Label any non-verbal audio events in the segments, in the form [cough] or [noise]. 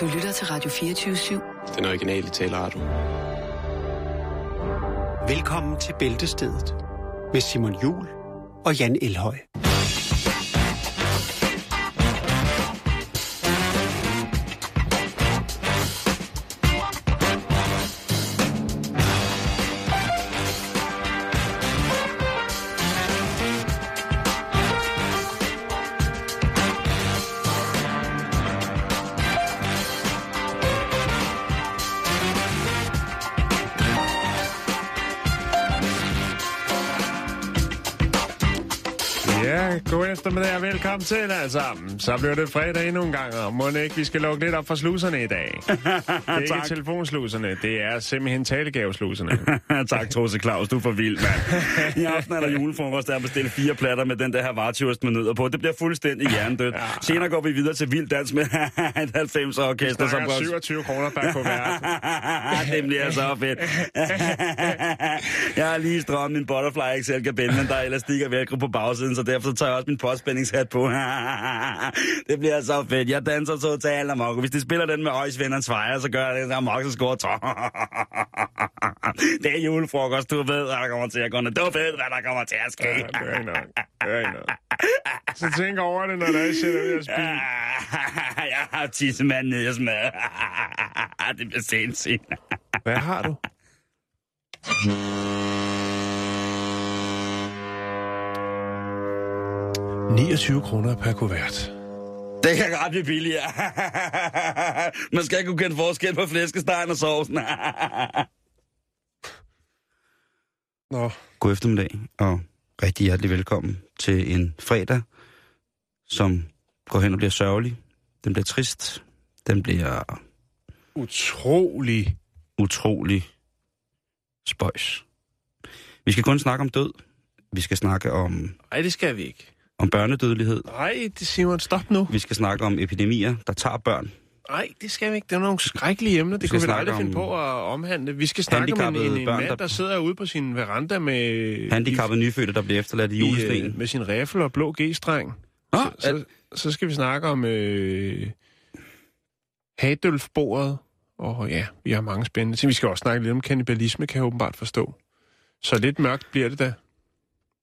Du lytter til Radio 24-7. Den originale taleradio. Velkommen til Bæltestedet med Simon Jul og Jan Elhøj. Velkommen til alle sammen. Så bliver det fredag endnu en gang, og må ikke, vi skal lukke lidt op for sluserne i dag. [laughs] Det er ikke telefonsluserne, det er simpelthen talegavesluserne. [laughs] tak, Trosse Claus. Du er for vild, mand. [laughs] I aften er der julefrokost, der er bestilt fire platter med den der her vartjurst med nødder på. Det bliver fuldstændig hjernedødt. Ja. Senere går vi videre til vild dans med et 90'er orkester. Der er 27 kroner per kuvert. det bliver så fedt. jeg har lige strømmet min butterfly XL kabine, men der er elastik og velcro på bagsiden, så derfor tager jeg også min påspændingshat på. [laughs] det bliver så fedt. Jeg danser totalt amok. Hvis de spiller den med Øjsvennerens fejre, så gør jeg det amok, så score [laughs] Det er julefrokost, du ved, hvad der kommer til at gå ned. Du ved, hvad der kommer til at ske. Ja, det er nok. Det er nok. Så tænk over det, når der er ud af spil. jeg har tissemanden ned, jeg smadrer. [laughs] det bliver sindssygt. Hvad har du? – 29 kroner per kuvert. Det kan godt blive billigere. [laughs] Man skal kunne kende forskel på flæskestegen og sovsen. [laughs] Nå, God eftermiddag, og rigtig hjertelig velkommen til en fredag, som går hen og bliver sørgelig. Den bliver trist. Den bliver utrolig. utrolig spøjs. Vi skal kun snakke om død. Vi skal snakke om, Nej, det skal vi ikke. Om børnedødelighed. Nej, det Simon, stop nu. Vi skal snakke om epidemier, der tager børn. Nej, det skal vi ikke. Det er nogle skrækkelige emner. Det kunne vi aldrig finde på at omhandle. Vi skal snakke om en, en, børn, mand, der- der sidder ude på sin veranda med... Handicappede nyfødte, der bliver efterladt i i, julestenen. øh, med sin rifle og blå G-streng. Nå, Så, så, så skal vi snakke om øh, Hadølf-bordet. Og ja, vi har mange spændende ting. Vi skal også snakke lidt om kannibalisme, kan jeg åbenbart forstå. Så lidt mørkt bliver det da.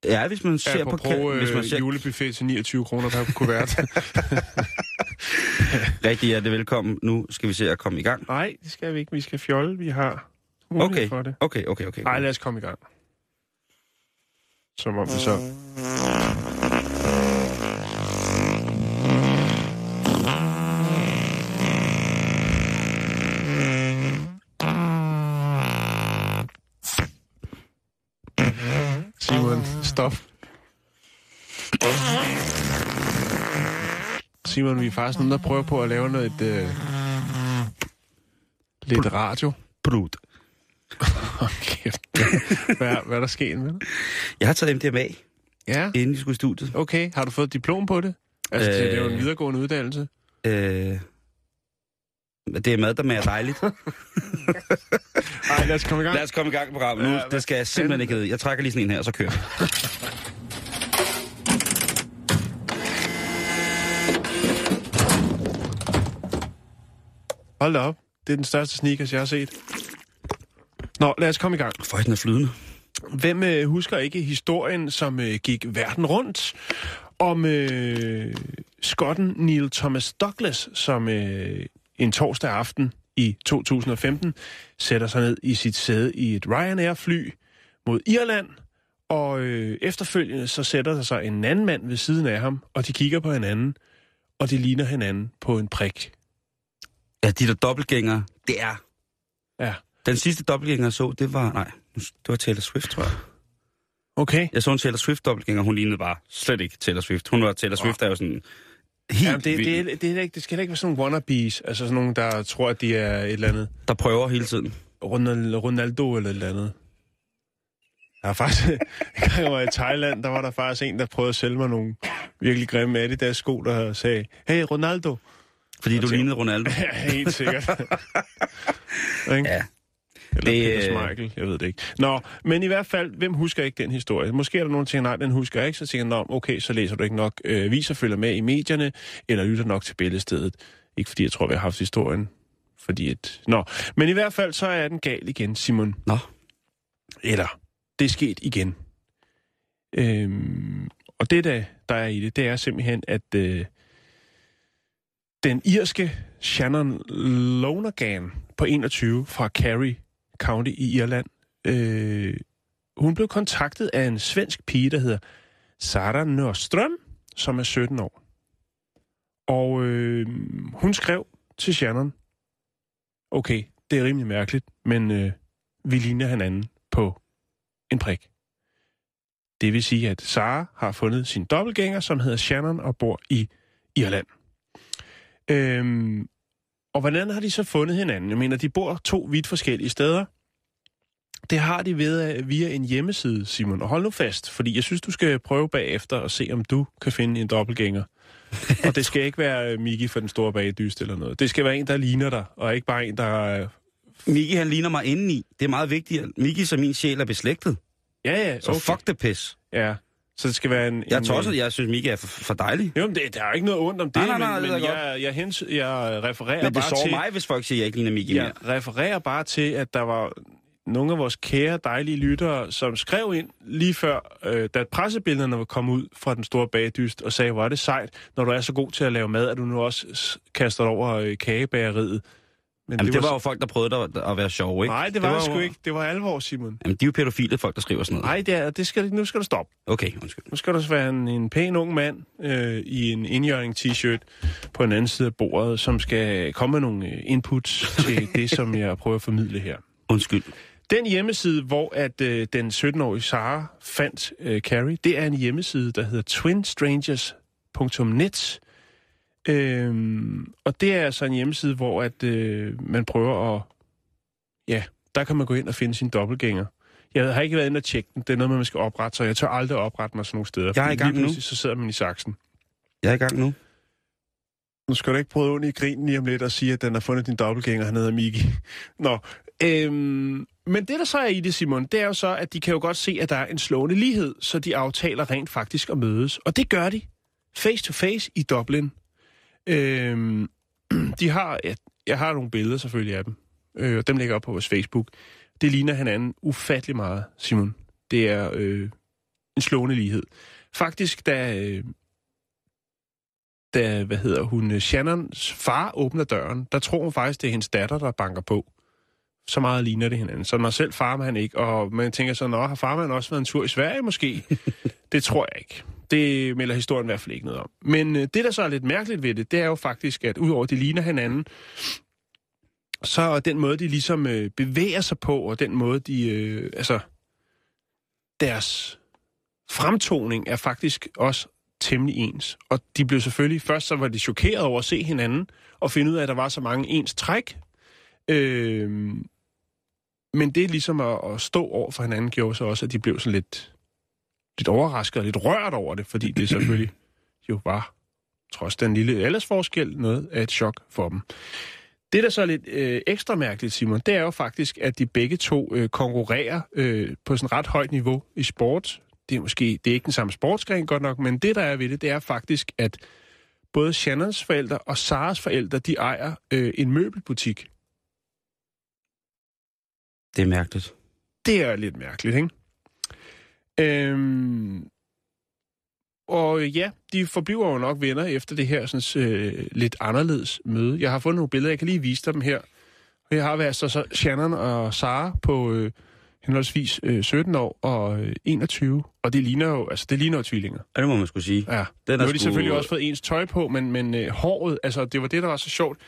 Ja, hvis man ser på... Apropos kan- hvis man øh, ser, julebuffet til 29 kroner per kuvert. [laughs] Rigtig hjertelig velkommen. Nu skal vi se at komme i gang. Nej, det skal vi ikke. Vi skal fjolle. Vi har mulighed Okay, for det. okay, okay, okay. Nej, lad os komme i gang. Som om vi så... Simon, stop. Simon, vi er faktisk nogen, der prøver på at lave noget... Øh, lidt radio. Brud. [laughs] Okay. Hvad, hvad er der sket med det? Jeg har taget MDMA, Ja, inden vi skulle i studiet. okay. Har du fået diplom på det? Altså, øh... det er jo en videregående uddannelse. Øh, det er mad, der er dejligt. [laughs] Nej, lad os komme i gang. Lad os komme i gang på programmet nu. Ja, Det skal jeg simpelthen ikke vide. Jeg trækker lige sådan en her, og så kører vi. Hold da op. Det er den største sneakers, jeg har set. Nå, lad os komme i gang. For den er flydende. Hvem øh, husker ikke historien, som øh, gik verden rundt, om øh, skotten Neil Thomas Douglas, som øh, en torsdag aften i 2015 sætter sig ned i sit sæde i et Ryanair-fly mod Irland, og øh, efterfølgende så sætter der sig en anden mand ved siden af ham, og de kigger på hinanden, og de ligner hinanden på en prik. Ja, de der dobbeltgængere, det er... Ja, Den sidste dobbeltgænger, jeg så, det var... Nej, det var Taylor Swift, tror jeg. okay. Jeg så en Taylor Swift dobbeltgænger, hun lignede bare slet ikke Taylor Swift. Hun var Taylor Swift, er jo sådan... Helt Jamen, det, det, vild, er, det, er ikke, det skal heller ikke være sådan nogle wannabes, altså sådan nogle, der tror, at de er et eller andet der prøver hele tiden. Ronald, Ronaldo eller et eller andet. Jeg har faktisk, [laughs] en gang jeg var i Thailand, der var der faktisk en, der prøvede at sælge mig nogle virkelig grimme Adidas sko, der sagde, hey Ronaldo. Fordi du tænker- lignede Ronaldo. [laughs] Ja, helt sikkert. [laughs] Ikke? Ja. Eller Det, Peter øh, Schmeichel, jeg ved det ikke. Nå, men i hvert fald, hvem husker ikke den historie? Måske er der nogen, der tænker, nej, den husker jeg ikke. Så tænker jeg, okay, så læser du ikke nok øh, viser, følger med i medierne, eller lytter nok til billedstedet. Ikke fordi jeg tror, vi har haft historien. Fordi et... Nå, men i hvert fald så er den gal igen, Simon. Nå. Eller, det er sket igen. Øhm, og det, der, der er i det, det er simpelthen, at øh, den irske Shannon Lonergan på 21 fra Kerry County i Irland, øh, hun blev kontaktet af en svensk pige, der hedder Sara Nørstrøm, som er 17 år. Og øh, hun skrev til Shannon, okay, det er rimelig mærkeligt, men øh, vi ligner hinanden på en prik. Det vil sige, at Sara har fundet sin dobbeltgænger, som hedder Shannon og bor i Irland. Øhm, og hvordan har de så fundet hinanden? Jeg mener, de bor to vidt forskellige steder. Det har de ved via en hjemmeside, Simon. Og hold nu fast, fordi jeg synes, du skal prøve bagefter og se, om du kan finde en dobbeltgænger. og det skal ikke være Miki for den store bagdyst eller noget. Det skal være en, der ligner dig, og ikke bare en, der... er... Miki, han ligner mig indeni. Det er meget vigtigt. Miki som min sjæl er beslægtet. Ja, ja. Så fuck det pis. Ja, så det skal være en... Jeg en, tror også, jeg synes, Mika er for, for dejlig. Jo, men det, der er ikke noget ondt om det, Nej, nej, nej, men, det men jeg, jeg, hens, jeg refererer Men det bare til... mig, hvis folk siger, at jeg ikke ligner mere. Jeg refererer bare til, at der var nogle af vores kære, dejlige lyttere, som skrev ind lige før, øh, da pressebillederne var kommet ud fra den store bagdyst, og sagde, hvor er det sejt, når du er så god til at lave mad, at du nu også kaster over øh, kagebageriet. Men Jamen, det var jo folk, der prøvede at, at være sjove, ikke? Nej, det var, det var sgu jo- ikke. Det var alvor, Simon. Jamen, de er jo pædofile, folk, der skriver sådan noget. Nej, det er, det skal, nu skal du stoppe. Okay, undskyld. Nu skal du være en, en pæn ung mand øh, i en indjørning-t-shirt på en anden side af bordet, som skal komme med nogle øh, inputs til [laughs] det, som jeg prøver at formidle her. Undskyld. Den hjemmeside, hvor at øh, den 17-årige Sara fandt øh, Carrie, det er en hjemmeside, der hedder twinstrangers.net. Øhm, og det er altså en hjemmeside, hvor at øh, man prøver at... Ja, der kan man gå ind og finde sin dobbeltgænger. Jeg har ikke været inde og tjekke den. Det er noget, man skal oprette, så jeg tør aldrig oprette mig sådan nogle steder. Jeg er i gang nu. Så sidder man i saksen. Jeg er i gang nu. Nu skal du ikke prøve ondt i grinen lige om lidt og sige, at den har fundet din dobbeltgænger, han hedder Miki. Nå, øhm, men det der så er i det, Simon, det er jo så, at de kan jo godt se, at der er en slående lighed, så de aftaler rent faktisk at mødes. Og det gør de face to face i Dublin. Øhm, [clears throat] de har, ja, jeg har nogle billeder selvfølgelig af dem, øh, og dem lægger jeg op på vores Facebook. Det ligner hinanden ufattelig meget, Simon. Det er øh, en slående lighed. Faktisk, da, øh, da, hvad hedder hun, øh, Shannons far åbner døren, der tror hun faktisk, det er hendes datter, der banker på. Så meget ligner det hinanden. Så mig selv farmer han ikke, og man tænker så, nå, har farmand også været en tur i Sverige måske? [laughs] det tror jeg ikke. Det melder historien i hvert fald ikke noget om. Men øh, det, der så er lidt mærkeligt ved det, det er jo faktisk, at udover at de ligner hinanden, så er den måde, de ligesom øh, bevæger sig på, og den måde, de, øh, altså, deres fremtoning er faktisk også temmelig ens. Og de blev selvfølgelig, først så var de chokeret over at se hinanden, og finde ud af, at der var så mange ens træk. Øh, men det ligesom at, at stå over for hinanden, gjorde så også, at de blev så lidt, lidt overrasket og lidt rørt over det, fordi det selvfølgelig jo var, trods den lille aldersforskel, noget af et chok for dem. Det, der så er lidt øh, ekstra mærkeligt, Simon, det er jo faktisk, at de begge to øh, konkurrerer øh, på sådan ret højt niveau i sport. Det er måske det er ikke den samme sportsgren godt nok, men det, der er ved det, det er faktisk, at både Shannons forældre og Saras forældre, de ejer øh, en møbelbutik. Det er mærkeligt. Det er lidt mærkeligt, ikke? Øhm, og ja, de forbliver jo nok venner efter det her sådan, øh, lidt anderledes møde. Jeg har fundet nogle billeder, jeg kan lige vise dem her. Jeg har været så, så Shannon og Sara på øh, henholdsvis øh, 17 år og øh, 21. Og det ligner jo, altså det ligner jo tvillinger. Ja, det må man skulle sige. Ja, Den nu har de sgu- selvfølgelig også fået ens tøj på, men, men øh, håret, altså det var det, der var så sjovt.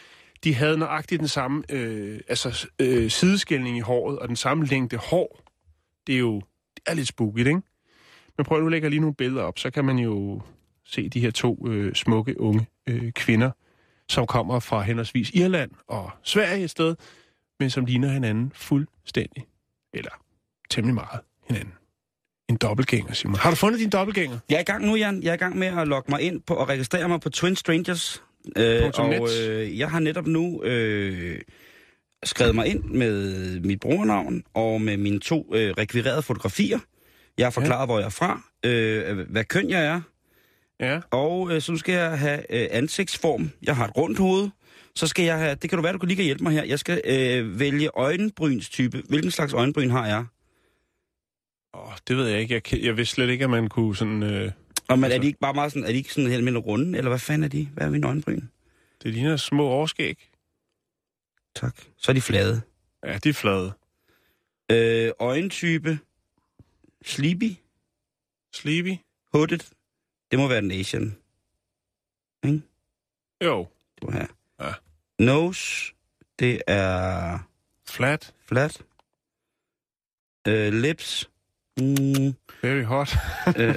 De havde nøjagtigt den samme øh, altså, øh, sideskældning i håret, og den samme længde hår. Det er jo er lidt spooky, ikke? Men prøv nu at lægge lige nogle billeder op, så kan man jo se de her to øh, smukke unge øh, kvinder, som kommer fra henholdsvis Irland og Sverige et sted, men som ligner hinanden fuldstændig, eller temmelig meget hinanden. En dobbeltgænger, Simon. Har du fundet din dobbeltgænger? Jeg er i gang nu, Jan. Jeg er i gang med at logge mig ind på og registrere mig på Twin Strangers. Øh, og øh, jeg har netop nu øh, skrevet mig ind med mit brugernavn og med mine to øh, rekvirerede fotografier. Jeg har forklaret, ja. hvor jeg er fra, øh, hvad køn jeg er, Ja. Og øh, så skal jeg have øh, ansigtsform. Jeg har et rundt hoved. Så skal jeg have, det kan du være, du kan lige hjælpe mig her. Jeg skal øh, vælge øjenbrynstype. Hvilken slags øjenbryn har jeg? Åh, det ved jeg ikke. Jeg, jeg vidste slet ikke, at man kunne sådan... Øh, Og men er Altså- de ikke bare meget sådan, er de ikke sådan helt almindelige runde, eller hvad fanden er de? Hvad er mine øjenbryn? det ligner små overskæg. Tak. Så er de flade. Ja, de er flade. Øh, øjentype. Sleepy. Sleepy? Hooded. Det må være den Asian. Jo. Du må have. Ja. Nose. Det er Flat. flat. Øh, lips. Mm, Very hot. øh.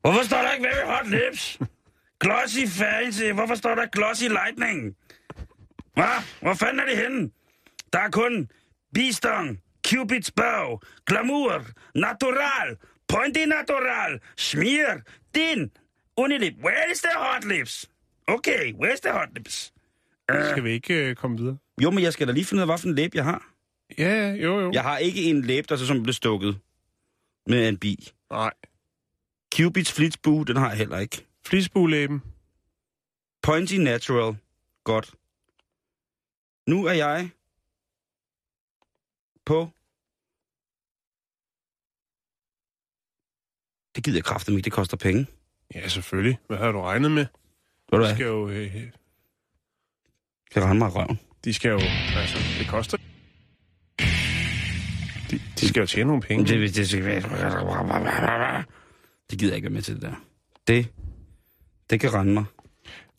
Hvorfor står der ikke very hot lips? Glossy fancy. Hvorfor står der glossy lightning? Hvad? Hvor fanden er det henne? Der er kun bistong, Cupid's bow, glamour, natural, pointy natural, smear, din, unilip. Where is the hot lips? Okay, where's the hot lips? Skal vi ikke øh, komme videre? Jo, men jeg skal da lige finde ud af, hvilken læb jeg har. Ja, ja, jo, jo. Jeg har ikke en læb, der så som blev stukket med en bi. Nej. Cupid's flitsbue, den har jeg heller ikke. Flisbuelæben. Pointy natural. Godt. Nu er jeg på... Det gider jeg kraftigt ikke, det koster penge. Ja, selvfølgelig. Hvad har du regnet med? Ved du hvad? skal jo... Øh, Det rende mig røven. de skal jo... Altså, det koster... De, de skal jo tjene nogle penge. Det, det, det, det gider jeg ikke være med til det der. Det, det kan rende mig.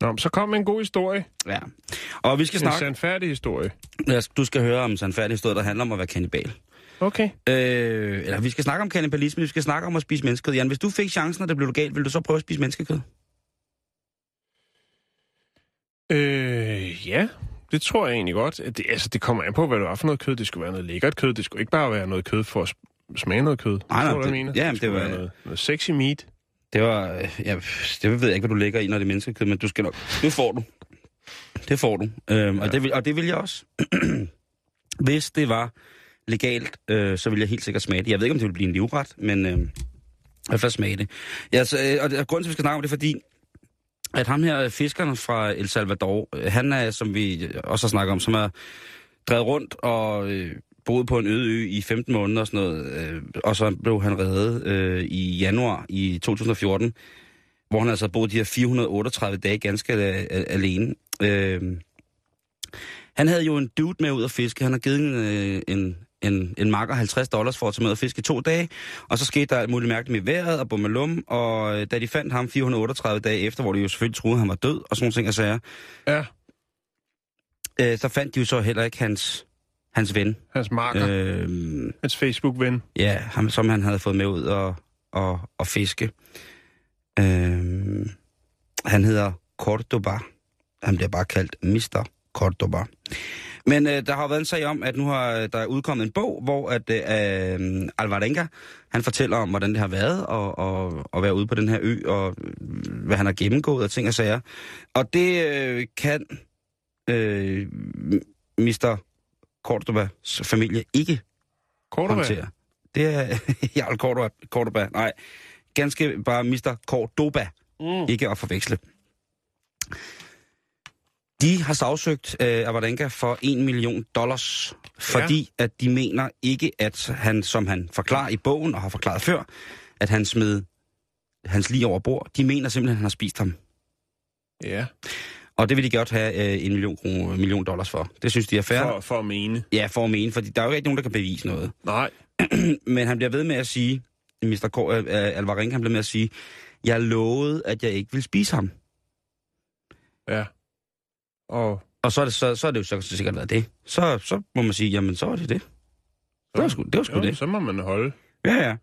Nå, så kom en god historie. Ja. Og vi skal En snakke... sandfærdig historie. Ja, Du skal høre om en færdig historie, der handler om at være kannibal. Okay. Øh, eller vi skal snakke om kannibalisme, vi skal snakke om at spise menneskekød. Jan, hvis du fik chancen, og det blev du galt, ville du så prøve at spise menneskekød? Øh, ja. Det tror jeg egentlig godt. Det, altså, det kommer an på, hvad det var for noget kød. Det skulle være noget lækkert kød. Det skulle ikke bare være noget kød for at sm- smage noget kød. Nej, nej, du, det- mener? ja, men det skulle var- være noget, noget sexy meat. Det var... øh, Ja, det ved jeg ikke, hvad du lægger i, når det er menneskekød, men du skal nok... Det får du. Det får du. Øhm, ja. og, det vil, og det vil jeg også. [clears throat] Hvis det var legalt, øh, så ville jeg helt sikkert smage det. Jeg ved ikke, om det ville blive en livret, men øh, i hvert fald smage det. Ja, så, øh, og, det, og grunden til, at vi skal snakke om det, er fordi, at ham her, fiskeren fra El Salvador, øh, han er, som vi også har snakket om, som er drevet rundt og øh, boet på en øde ø i 15 måneder og sådan noget. Øh, og så blev han reddet øh, i januar i 2014, hvor han altså har boet de her 438 dage ganske alene. Øh, han havde jo en dude med ud at fiske. Han har givet en, øh, en, en, en makker 50 dollars for at tage med og fiske i to dage. Og så skete der alt muligt mærkeligt med vejret og bummelum. Og øh, da de fandt ham 438 dage efter, hvor de jo selvfølgelig troede, han var død og sådan nogle ting og sager, Ja, øh, så fandt de jo så heller ikke hans, hans ven. hans marker. Øh. Øh, Hans Facebook-ven. ja, ham, som han havde fået med ud og, og, og fiske. Øh, han hedder Cordoba. Han bliver bare kaldt Mr. Cordoba. Men øh, der har været en sag om, at nu har øh, der er udkommet en bog, hvor at øh, Alvarenga, han fortæller om, hvordan det har været at, at, at være ude på den her ø, og øh, hvad han har gennemgået og ting og sager. Og det øh, kan øh, Mr. Cordobas familie ikke Cordoba. håndtere. Det er [laughs] Jarl Cordoba, Cordoba. Nej, ganske bare Mr. Cordoba. Mm. Ikke at forveksle. De har sagsøgt øh, Avadanka for 1 million dollars, fordi ja. at de mener ikke, at han, som han forklarer i bogen og har forklaret før, at han smed hans lige over bord. De mener simpelthen, at han har spist ham. Ja, Og det vil de godt have øh, en million, kroner, million dollars for. Det synes de er fair. for, for at mene. Ja, for at mene, fordi der er jo ikke nogen, der kan bevise noget. Nej. [clears throat] Men han bliver ved med at sige, Mr. K, øh, Alvarenga, han bliver med at sige, jeg lovede, at jeg ikke vil spise ham. Ja. Og Og så er det, så, så er det jo så sikkert været det. Så, så må man sige, jamen så er det det. Det var sgu det. Var sgu jo, det. så må man holde. Ja, ja.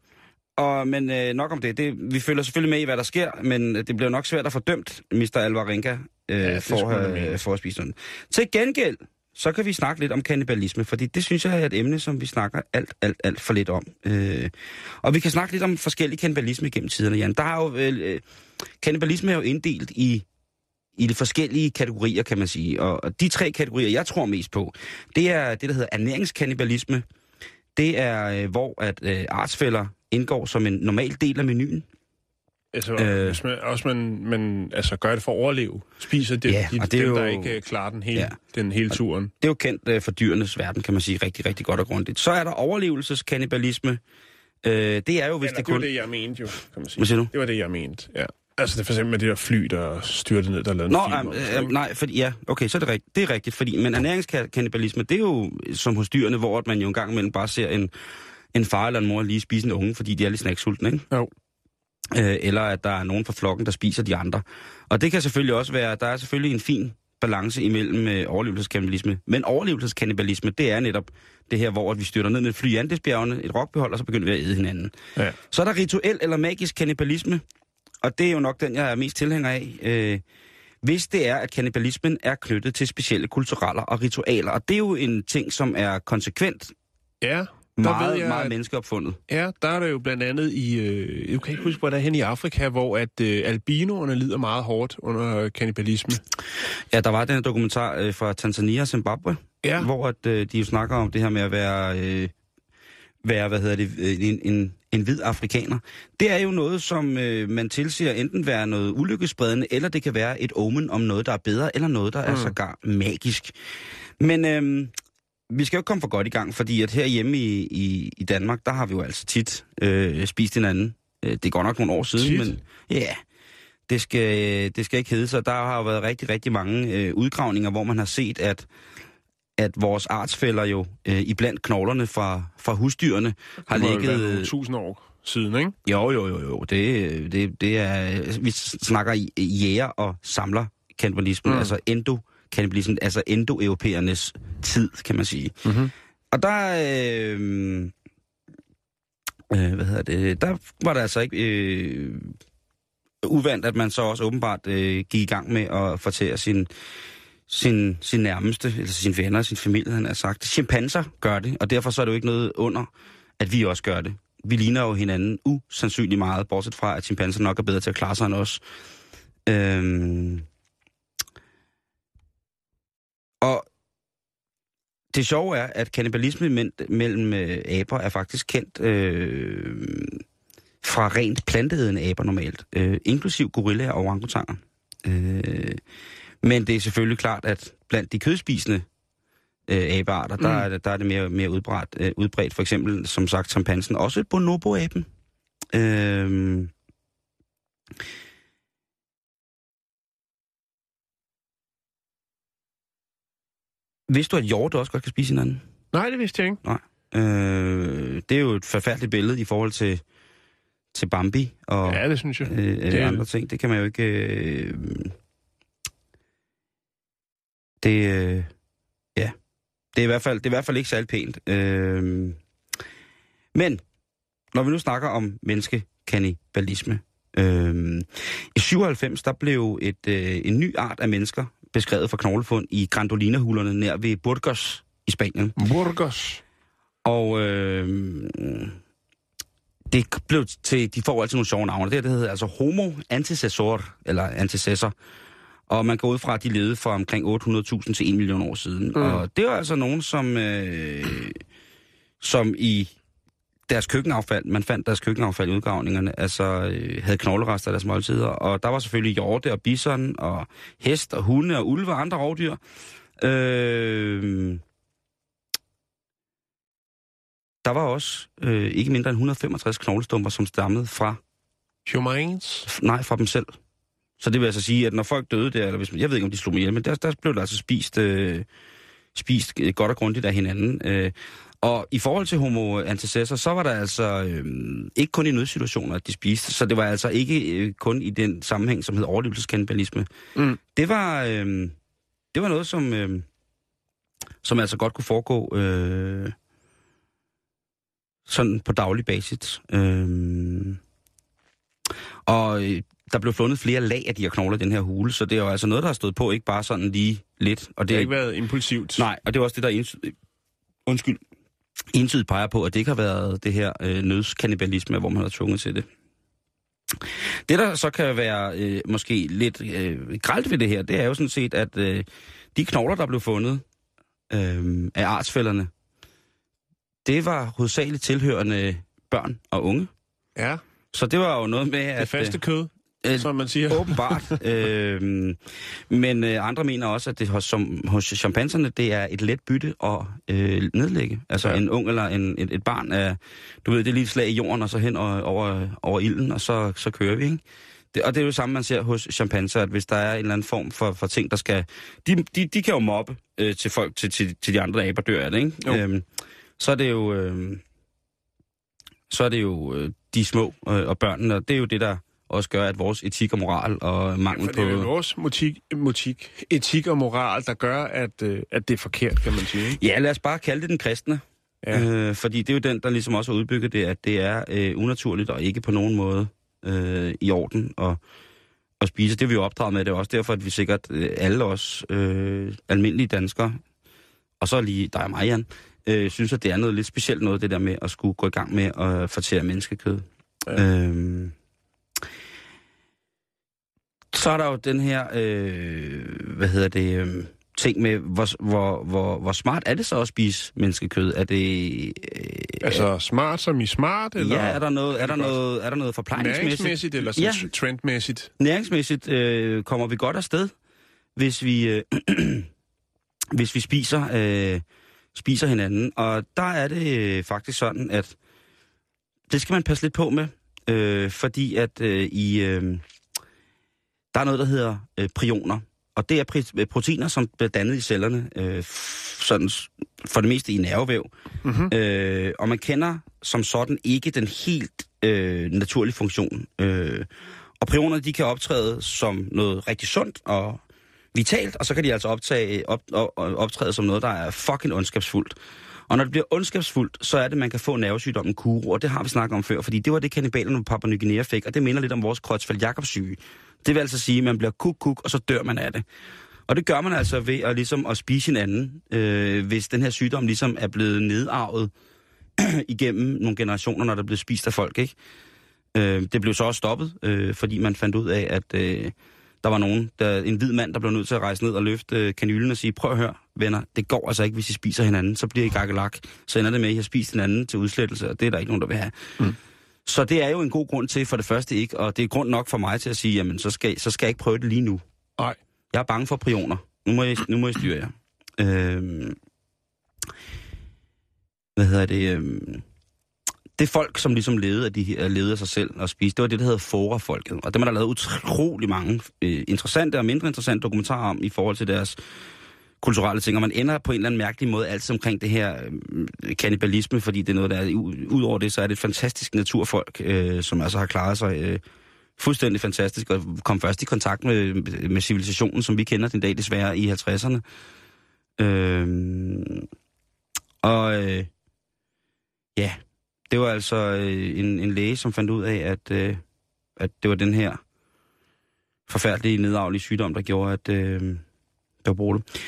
Og, men øh, nok om det. det. Vi følger selvfølgelig med i, hvad der sker, men det bliver nok svært at få dømt Mr. Alvarenga øh, Ja, for, mene. for at spise noget. Til gengæld, så kan vi snakke lidt om kannibalisme, fordi det synes jeg er et emne, som vi snakker alt, alt, alt for lidt om. Øh, og vi kan snakke lidt om forskellige kannibalisme gennem tiderne, Jan. Der er jo, øh, kannibalisme er jo inddelt i, i de forskellige kategorier, kan man sige. Og, og de tre kategorier, jeg tror mest på, det er det, der hedder ernæringskannibalisme. Det er, øh, hvor at øh, artsfælder indgår som en normal del af menuen. Altså, Øh. hvis man, også man, man altså, gør det for at overleve, spiser det, Ja, de, det er dem, der jo- ikke øh, klarer den hele, Ja. ja. den hele turen. Det er jo kendt øh, for dyrenes verden, kan man sige, rigtig, rigtig godt og grundigt. Så er der overlevelseskannibalisme. Øh, det er jo, hvis Eller, det det var det, jeg mente jo, kan man sige. Hvad siger du? Det var det, jeg mente, ja. Altså, det er for eksempel med det der fly, der styrte ned, der lavede Nå, en film øh, øh, nej, for, ja, okay, så er det rigtigt. Det er rigtigt, fordi, men ernæringskannibalisme, det er jo som hos dyrene, hvor at man jo en gang imellem bare ser en, en far eller en mor lige spise en unge, fordi de er lidt snacksultne, ikke? Jo. Øh, eller at der er nogen fra flokken, der spiser de andre. Og det kan selvfølgelig også være, der er selvfølgelig en fin balance imellem øh, overlevelseskannibalisme. Men overlevelseskannibalisme, det er netop det her, hvor at vi styrter ned med et fly i Andesbjergene, et rockbehold, og så begynder vi at æde hinanden. Ja. Så er der rituel eller magisk kannibalisme, og det er jo nok den, jeg er mest tilhænger af. Øh, hvis det er, at kannibalismen er knyttet til specielle kultureller og ritualer, og det er jo en ting, som er konsekvent Ja, meget, ved jeg, meget menneskeopfundet. Ja, der er der jo blandt andet i, øh, jeg kan ikke huske, hvor der er hen i Afrika, hvor at øh, albinoerne lider meget hårdt under kannibalisme. Ja, der var den her dokumentar øh, fra Tanzania og Zimbabwe, Ja. hvor at, øh, de jo snakker om det her med at være, øh, være hvad hedder det, øh, en, en, en hvid afrikaner. Det er jo noget, som øh, man tilsiger enten være noget ulykkespredende, eller det kan være et omen om noget, der er bedre, eller noget, der er Mm. sågar magisk. Men øh, vi skal jo ikke komme for godt i gang, fordi at herhjemme i, i, i Danmark, der har vi jo altså tit øh, spist hinanden. Øh, det er godt nok nogle år siden, Tit? men ja, det skal, det skal ikke hedde sig. Der har jo været rigtig, rigtig mange øh, udgravninger, hvor man har set, at at vores artsfælder jo øh, iblandt knoglerne fra, fra husdyrene har ligget... nogle tusind år siden, ikke? Jo, jo, jo, jo. Det, det, det er... Vi snakker i jæger og samler kannibalismen. Mm. altså endo kannibalismen, altså endoeuropæernes tid, kan man sige. Mm-hmm. Og der... Øh, øh, hvad hedder det? Der var der altså ikke... Øh, uvandt, at man så også åbenbart øh, gik i gang med at fortære sin, sin, sin nærmeste, eller sine venner, sin familie, han har sagt. Chimpanser gør det, og derfor så er det jo ikke noget under, at vi også gør det. Vi ligner jo hinanden usandsynligt meget, bortset fra, at chimpanser nok er bedre til at klare sig end os. Øhm... Og det sjove er, at kannibalisme mellem øh, aber er faktisk kendt øh, fra rent planteædende aber normalt, øh, inklusiv gorillaer og orangutanger. Øh, men det er selvfølgelig klart, at blandt de kødspisende øh, abearter, der, er, det- der er det mere, mere udbredt, øh, udbredt. For eksempel, som sagt, chimpansen. Også bonobo-aben. Øh, Vidste du, at hjorte også godt kan spise hinanden? Nej, det vidste jeg ikke. Øh, det er jo et forfærdeligt billede i forhold til, til Bambi og Ja, det synes jeg. øh, det er andre ting. Det kan man jo ikke... Øh, det, øh, ja, det er, i hvert fald, det er i hvert fald ikke særlig pænt. Øh, men, når vi nu snakker om menneskekannibalisme, øh, i 97 der blev et, øh, en ny art af mennesker beskrevet for knoglefund i Grandolina-hulerne nær ved Burgos i Spanien. Burgos. Og øh, det blev til, de får altid nogle sjove navne. Det her, det hedder altså Homo antecessor, eller antecessor. Og man går ud fra, at de levede for omkring 800.000 til 1 million år siden. Mm. Og det var altså nogen, som, øh, som i deres køkkenaffald, man fandt deres køkkenaffald i udgravningerne, altså øh, havde knoglerester af deres måltider. Og der var selvfølgelig hjorte og bison og hest og hunde og ulve og andre rovdyr. Øh, der var også øh, ikke mindre end 165 knoglestumper, som stammede fra, Humans. nej, fra dem selv. Så det vil altså sige, at når folk døde der, eller hvis, jeg ved ikke, om de slog dem ihjel, men der, der blev der altså spist, øh, spist godt og grundigt af hinanden. Øh, og i forhold til homo antecessor, så var der altså øh, ikke kun i nødsituationer, at de spiste, så det var altså ikke øh, kun i den sammenhæng, som hed overlevelseskannibalisme. Mm. Det var, øh, det var noget, som, øh, som altså godt kunne foregå øh, sådan på daglig basis. Øh, og øh, der blev fundet flere lag af de her knogler i den her hule, så det er jo altså noget, der har stået på, ikke bare sådan lige lidt. Og Det det har er ikke været impulsivt. Nej, og det er også det, der entydigt, undskyld, entydigt peger på, at det ikke har været det her øh, nødskannibalisme, hvor man har tvunget til det. Det, der så kan være øh, måske lidt øh, gralt ved det her, det er jo sådan set, at øh, de knogler, der blev fundet øh, af artsfælderne, det var hovedsageligt tilhørende børn og unge, Ja. Så det var jo noget med, at... Det faste øh, kød, øh, som man siger. Åbenbart. [laughs] øhm, men øh, andre mener også, at det hos, som, hos chimpanserne, det er et let bytte at øh, nedlægge. Altså Ja. en ung eller en, et, et barn er, du ved, det er lige et slag i jorden, og så hen over, over, over ilden, og så, så kører vi, ikke? Det, og det er jo det samme, man ser hos chimpanser, at hvis der er en eller anden form for, for ting, der skal... De, de, de kan jo mobbe øh, til folk, til, til, til de andre aber dør af det, ikke? Jo. Øhm, så er det jo... Øh, så er det jo øh, de små øh, og børnene, og det er jo det, der også gør, at vores etik og moral og mangel For det er jo på... vores motik, motik, etik og moral, der gør, at, øh, at det er forkert, kan man sige. Ja, lad os bare kalde det den kristne. Ja. Ja. Øh, fordi det er jo den, der ligesom også har udbygget det, at det er øh, unaturligt og ikke på nogen måde øh, i orden at, at spise. Det er vi jo opdraget med. Det er også derfor, at vi sikkert øh, alle os øh, almindelige danskere, og så lige dig og mig, Jan, øh, synes, at det er noget lidt specielt noget, det der med at skulle gå i gang med at fortære menneskekød. Ja. Ja. Øhm, så er der jo den her, øh, hvad hedder det, øh, ting med, hvor, hvor, hvor, hvor smart er det så at spise menneskekød? Er det... Øh, Altså smart som i smart, eller ja, er der noget, er der noget, er der noget forplejningsmæssigt? næringsmæssigt, eller Ja. trendmæssigt? Næringsmæssigt øh, kommer vi godt afsted, hvis vi, øh, [clears throat] hvis vi spiser, øh, spiser hinanden. Og der er det øh, faktisk sådan, at det skal man passe lidt på med, øh, fordi at øh, i øh, der er noget, der hedder øh, prioner. Og det er pri- proteiner, som bliver dannet i cellerne, øh, sådan, for det meste i nervevæv. Mm-hmm. Øh, og man kender som sådan ikke den helt øh, naturlige funktion. Øh, og prionerne, de kan optræde som noget rigtig sundt og vitalt, og så kan de altså optage, op, op, optræde som noget, der er fucking ondskabsfuldt. Og når det bliver ondskabsfuldt, så er det, man kan få nervesygdommen kuro, og det har vi snakket om før, fordi det var det, kannibalerne på Papua Ny Guinea fik, og det minder lidt om vores Creutzfeldt Jakobs syge. Det vil altså sige, at man bliver kuk-kuk, og så dør man af det. Og det gør man altså ved at, ligesom, at spise hinanden, øh, hvis den her sygdom ligesom er blevet nedarvet [clears throat] igennem nogle generationer, når der blev spist af folk. Ikke? Øh, det blev så også stoppet, øh, fordi man fandt ud af, at øh, der var nogen, der, en hvid mand, der blev nødt til at rejse ned og løfte øh, kanylen og sige, prøv at høre, venner, det går altså ikke, hvis I spiser hinanden, så bliver I gakkelak. Så ender det med, at I har spist hinanden til udslettelse, og det er der ikke nogen, der vil have. Mm. Så det er jo en god grund til, for det første ikke, og det er grund nok for mig til at sige, jamen så skal, så skal jeg ikke prøve det lige nu. Nej. Jeg er bange for prioner. Nu må jeg, nu må jeg styre jer. Øhm, hvad hedder det? Øhm, det folk, som ligesom levede af, de, levede af sig selv og spiste, det var det, der hedder Fora-folket. Og dem er der lavet utrolig mange øh, interessante og mindre interessante dokumentarer om i forhold til deres kulturelle ting. Og man ender på en eller anden mærkelig måde altid omkring det her øh, kannibalisme, fordi det er noget, der er... Udover det, så er det et fantastisk naturfolk, øh, som altså har klaret sig... Øh, fuldstændig fantastisk, og kom først i kontakt med, med civilisationen, som vi kender den dag desværre i 50'erne. Øh, og øh, ja, det var altså øh, en, en læge, som fandt ud af, at, øh, at det var den her forfærdelige nedarvelige sygdom, der gjorde, at øh, der var brugt.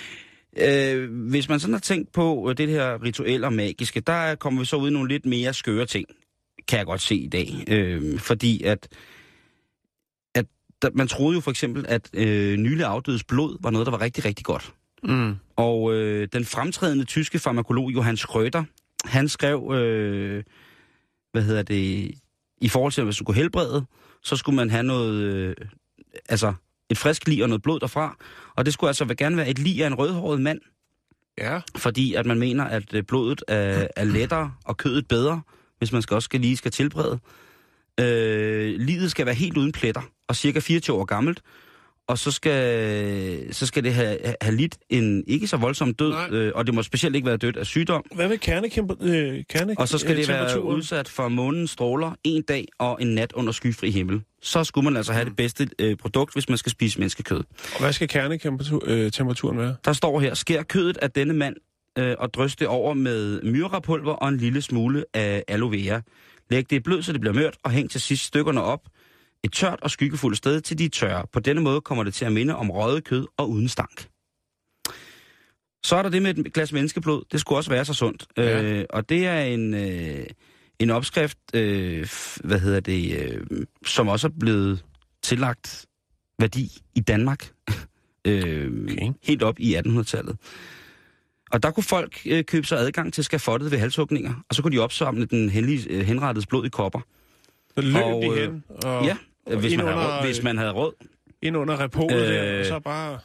Øh, hvis man sådan har tænkt på øh, det her rituel og magiske, der kommer vi så ud i nogle lidt mere skøre ting, kan jeg godt se i dag. Øh, fordi at at der, man troede jo for eksempel, at øh, nylig afdødes blod var noget, der var rigtig, rigtig godt. Mm. Og øh, den fremtrædende tyske farmakolog Johann Schröder, han skrev, øh, hvad hedder det, i forhold til, at hvis du kunne helbrede, så skulle man have noget, øh, altså et frisk lig og noget blod derfra. Og det skulle altså gerne være et lig af en rødhåret mand, Ja. fordi at man mener, at øh, blodet er, er lettere og kødet bedre, hvis man skal også skal lige skal tilberede. Øh, livet skal være helt uden pletter og cirka 24 år gammelt, og så skal, så skal det have, have lidt en ikke så voldsom død, Nej. øh, og det må specielt ikke være dødt af sygdom. Hvad med kernekæmper, øh, kerne, Og så skal det være temperaturen? udsat for månens stråler en dag og en nat under skyfri himmel. Så skulle man altså have det bedste øh, produkt, hvis man skal spise menneskekød. Og hvad skal kernetemperaturen øh, være? Der står her, skær kødet af denne mand øh, og drys det over med myrapulver og en lille smule af aloe vera. Læg det i blød, så det bliver mørt, og hæng til sidst stykkerne op et tørt og skyggefuldt sted, til de er tørre. På denne måde kommer det til at minde om røget kød og uden stank. Så er der det med et glas menneskeblod. Det skulle også være så sundt. Ja. Øh, og det er en, øh, en opskrift, øh, hvad hedder det, øh, som også er blevet tillagt værdi i Danmark. [laughs] øh, Okay. Helt op i 1800-tallet. Og der kunne folk øh, købe sig adgang til skafottet ved halshugninger, og så kunne de opsamle den henlige, øh, henrettede blod i kopper. Så løb Og, de øh, hen, og Ja, hvis ind man, havde under, råd, hvis man havde råd. ind under repolet øh, der, Øh, og så bare...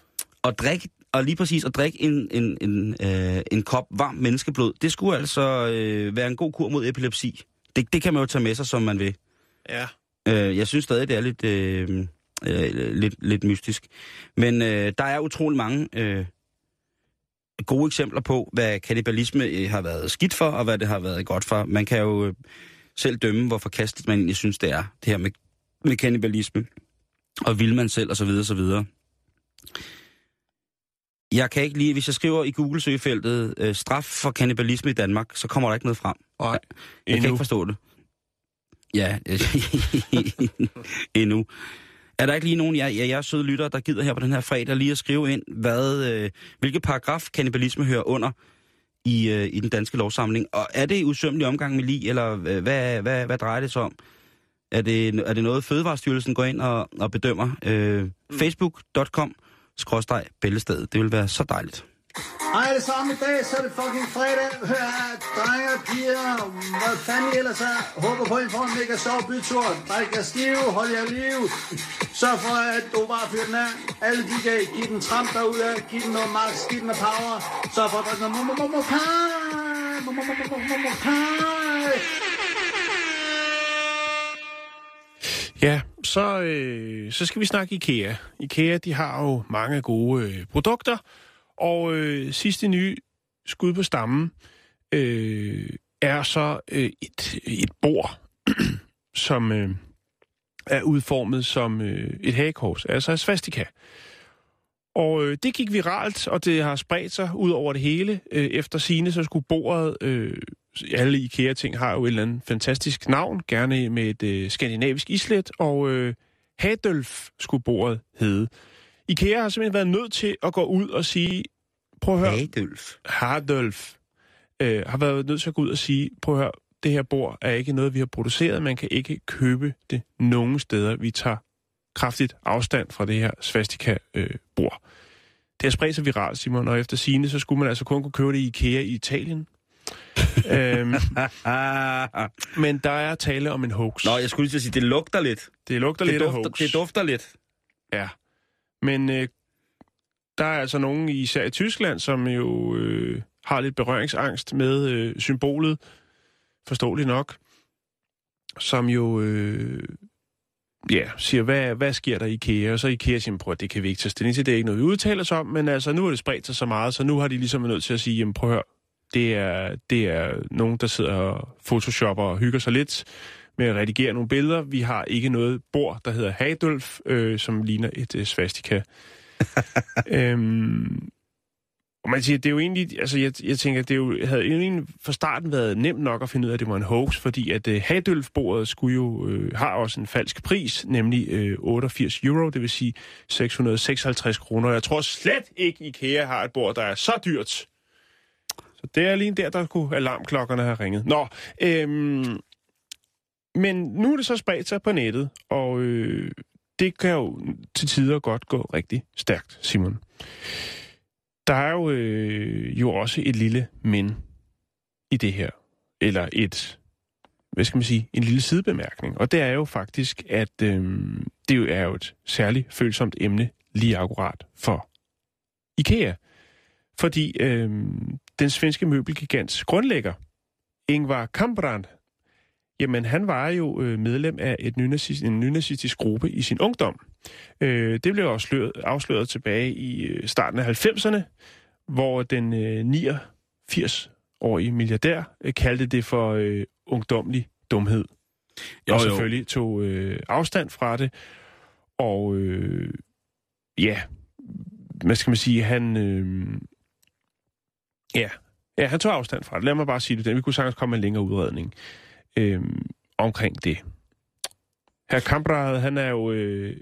Og drik, og lige præcis at drikke en, en, en, øh, en kop varmt menneskeblod, det skulle altså øh, være en god kur mod epilepsi. Det, det kan man jo tage med sig, som man vil. Ja. Øh, jeg synes stadig, det er lidt, øh, øh, lidt, lidt mystisk. Men øh, der er utrolig mange øh, gode eksempler på, hvad kannibalisme øh, har været skidt for, og hvad det har været godt for. Man kan jo øh, selv dømme, hvor forkasteligt man egentlig synes, det er, det her med, med kannibalisme. Og vil man selv, og så videre, så videre. Jeg kan ikke lige, hvis jeg skriver i Google-søgefeltet øh, straf for kannibalisme i Danmark, så kommer der ikke noget frem. Nej, Jeg kan endnu. ikke forstå det. Ja, [laughs] endnu. Er der ikke lige nogen, jeg, jeg, jeg er søde lytter, der gider her på den her fredag lige at skrive ind, hvad, øh, hvilke paragraf kannibalisme hører under i, øh, i den danske lovsamling? Og er det usømmelig omgang med lige, eller øh, hvad, hvad, hvad drejer det sig om? Er det, er det noget, Fødevarestyrelsen går ind og, og bedømmer? Øh, Facebook.com skråstreg bæltestedet. Det vil være så dejligt. Hej alle sammen i dag, så er det fucking fredag. Hør her, drenge og piger, hvad fanden I ellers er. Håber på, at I får en mega sjov bytur. Drik jer stive, hold jer liv. Sørg for, at du bare fyrer den af. Alle de kan give den tramp derude, giv den noget max, giv den noget power. Sørg for at drikke noget momomomokai. Momomomomokai. Ja, så, øh, så skal vi snakke IKEA. IKEA, de har jo mange gode øh, produkter, og øh, sidste nye skud på stammen øh, er så øh, et, et bord, [clears throat] som øh, er udformet som øh, et hagekors, altså svastika. Og øh, det gik viralt, og det har spredt sig ud over det hele. Øh, efter sine så skulle bordet, øh, alle IKEA-ting har jo et eller andet fantastisk navn, gerne med et øh, skandinavisk islet, og øh, Hadølf skulle bordet hedde. IKEA har simpelthen været nødt til at gå ud og sige, prøv at høre, Adolf. Hardolf øh, har været nødt til at gå ud og sige, prøv at høre, det her bord er ikke noget, vi har produceret. Man kan ikke købe det nogen steder. Vi tager kraftigt afstand fra det her svastika-bord. det har spredt sig viralt, Simon, og efter sine så skulle man altså kun kunne købe det i IKEA i Italien. [laughs] øhm, men der er tale om en hoax. Nå, jeg skulle lige sige, det lugter lidt. det lugter Det lidt af dufter, hoax. det dufter lidt. Ja. Men øh, der er altså nogen, især i Tyskland, som jo øh, har lidt berøringsangst med øh, symbolet, forståeligt nok, som jo øh, ja, siger, hvad, hvad sker der i IKEA? Og så IKEA siger, prøv at det kan vi ikke tage stilling til, det er ikke noget, vi udtaler os om, men altså nu er det spredt sig så meget, så nu har de ligesom været nødt til at sige, jamen prøv at høre, det er, det er nogen, der sidder og photoshopper og hygger sig lidt med at redigere nogle billeder. Vi har ikke noget bord, der hedder Hadulf, øh, som ligner et øh, svastika. [laughs] øhm, og man siger, det er jo egentlig, altså jeg, jeg tænker, det er jo, havde egentlig fra starten været nemt nok at finde ud af, at det var en hoax, fordi at øh, Hadølf-bordet skulle jo, øh, har også en falsk pris, nemlig øh, 88 euro, det vil sige 656 kroner. Jeg tror slet ikke, IKEA har et bord, der er så dyrt. Så det er lige der, der kunne alarmklokkerne have ringet. Nå, øhm, men nu er det så spredt sig på nettet, og øh, det kan jo til tider godt gå rigtig stærkt, Simon. Der er jo, øh, jo også et lille men i det her. Eller et, hvad skal man sige, en lille sidebemærkning. Og det er jo faktisk, at øh, det jo er jo et særligt følsomt emne lige akkurat for IKEA. Fordi øh, den svenske møbelgigants grundlægger, Ingvar Kamprad, jamen han var jo øh, medlem af et nynazist, en nynazistisk gruppe i sin ungdom. Øh, det blev afsløret, afsløret tilbage i øh, starten af 90'erne, hvor den øh, 89-årige milliardær øh, kaldte det for øh, ungdomlig dumhed. Jo, og jo. selvfølgelig tog øh, afstand fra det. Og øh, ja, hvad skal man sige, han... Øh, ja, ja, han tog afstand fra det. Lad mig bare sige det. Vi kunne sagtens komme med en længere udredning øh, omkring det. Herr Kamprad, han er jo, øh,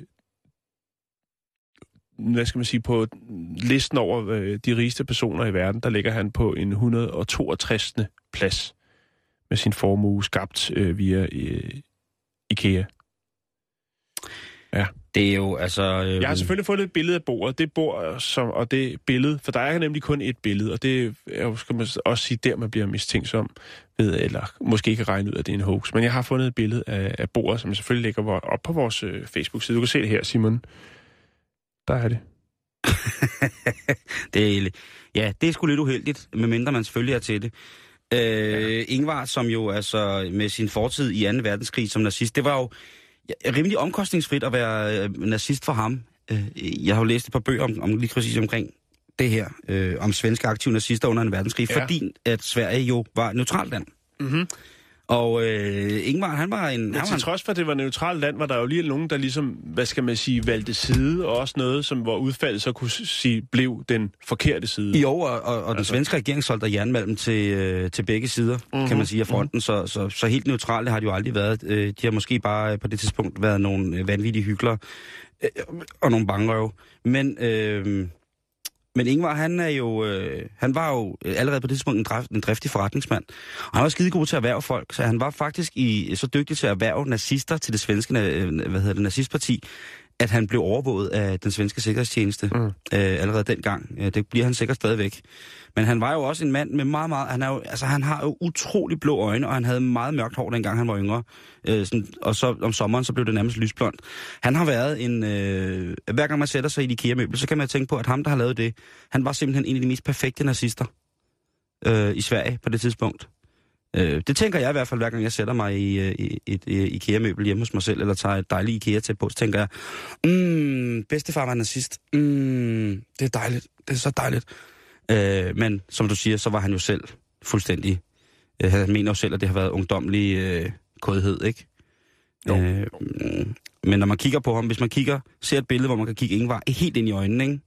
hvad skal man sige, på listen over øh, de rigeste personer i verden, der ligger han på en 162. plads med sin formue skabt øh, via øh, IKEA. Det Det er jo altså... Øh, Jeg har selvfølgelig fundet et billede af bordet, det bord som, og det billede, for der er nemlig kun et billede, og det er jo, skal man også sige, der man bliver mistænksom ved, eller måske ikke regne ud, at det er en hoax. Men jeg har fundet et billede af, af bordet, som selvfølgelig ligger op på vores øh, Facebook-side. Du kan se det her, Simon. Der er det. [laughs] Det er, ja, det er sgu lidt uheldigt, medmindre man selvfølgelig er til det. Øh, ja. Ingvar, som jo altså med sin fortid i 2. verdenskrig som nazist, det var jo rimelig omkostningsfrit at være øh, nazist for ham. Øh, jeg har jo læst et par bøger om, om lige præcis omkring det her, øh, om svenske aktive nazister under 2. verdenskrig, Ja. fordi at Sverige jo var et neutralt land. Mm-hmm. Og øh, Ingvar, han var en... Men han til en trods for, at det var neutralt land, var der jo lige nogen, der ligesom, hvad skal man sige, valgte side, og også noget, som hvor udfaldet så kunne sige, blev den forkerte side. Jo, og, og, og den Altså- svenske regering solgte jernmalm til, øh, til begge sider, mm-hmm. kan man sige, af fronten. Mm-hmm. Så, så, så helt neutrale har de jo aldrig været. Øh, de har måske bare øh, på det tidspunkt været nogle øh, vanvittige hyggelere øh, og nogle bangrøve. Men, øh, men Ingvar, han er jo, øh, han var jo øh, allerede på det tidspunkt en, drift, en driftig forretningsmand. Og han var skide god til at erhverve folk, så han var faktisk i, så dygtig til at erhverve nazister til det svenske øh, hvad hedder det, nazistparti, at han blev overvåget af den svenske sikkerhedstjeneste mm. øh, allerede dengang. Øh, det bliver han sikkert stadigvæk. Men han var jo også en mand med meget, meget... Han, er jo, altså, han har jo utrolig blå øjne, og han havde meget mørkt hår, dengang han var yngre. Øh, sådan, og så om sommeren, så blev det nærmest lysblond. Han har været en... Øh, hver gang man sætter sig i et IKEA-møbel, så kan man tænke på, at ham, der har lavet det, han var simpelthen en af de mest perfekte nazister øh, i Sverige på det tidspunkt. Øh, det tænker jeg i hvert fald, hver gang jeg sætter mig i, øh, i et, IKEA-møbel hjemme hos mig selv, eller tager et dejligt IKEA til på, så tænker jeg, mm, bedstefar var nazist. Mm, det er dejligt. Det er så dejligt. Øh, men som du siger, så var han jo selv fuldstændig... Øh, han mener jo selv, at det har været ungdomlig øh, kodhed, ikke? Jo. Øh, mm, men når man kigger på ham, hvis man kigger, ser et billede, hvor man kan kigge Ingvar helt ind i øjnene, ikke?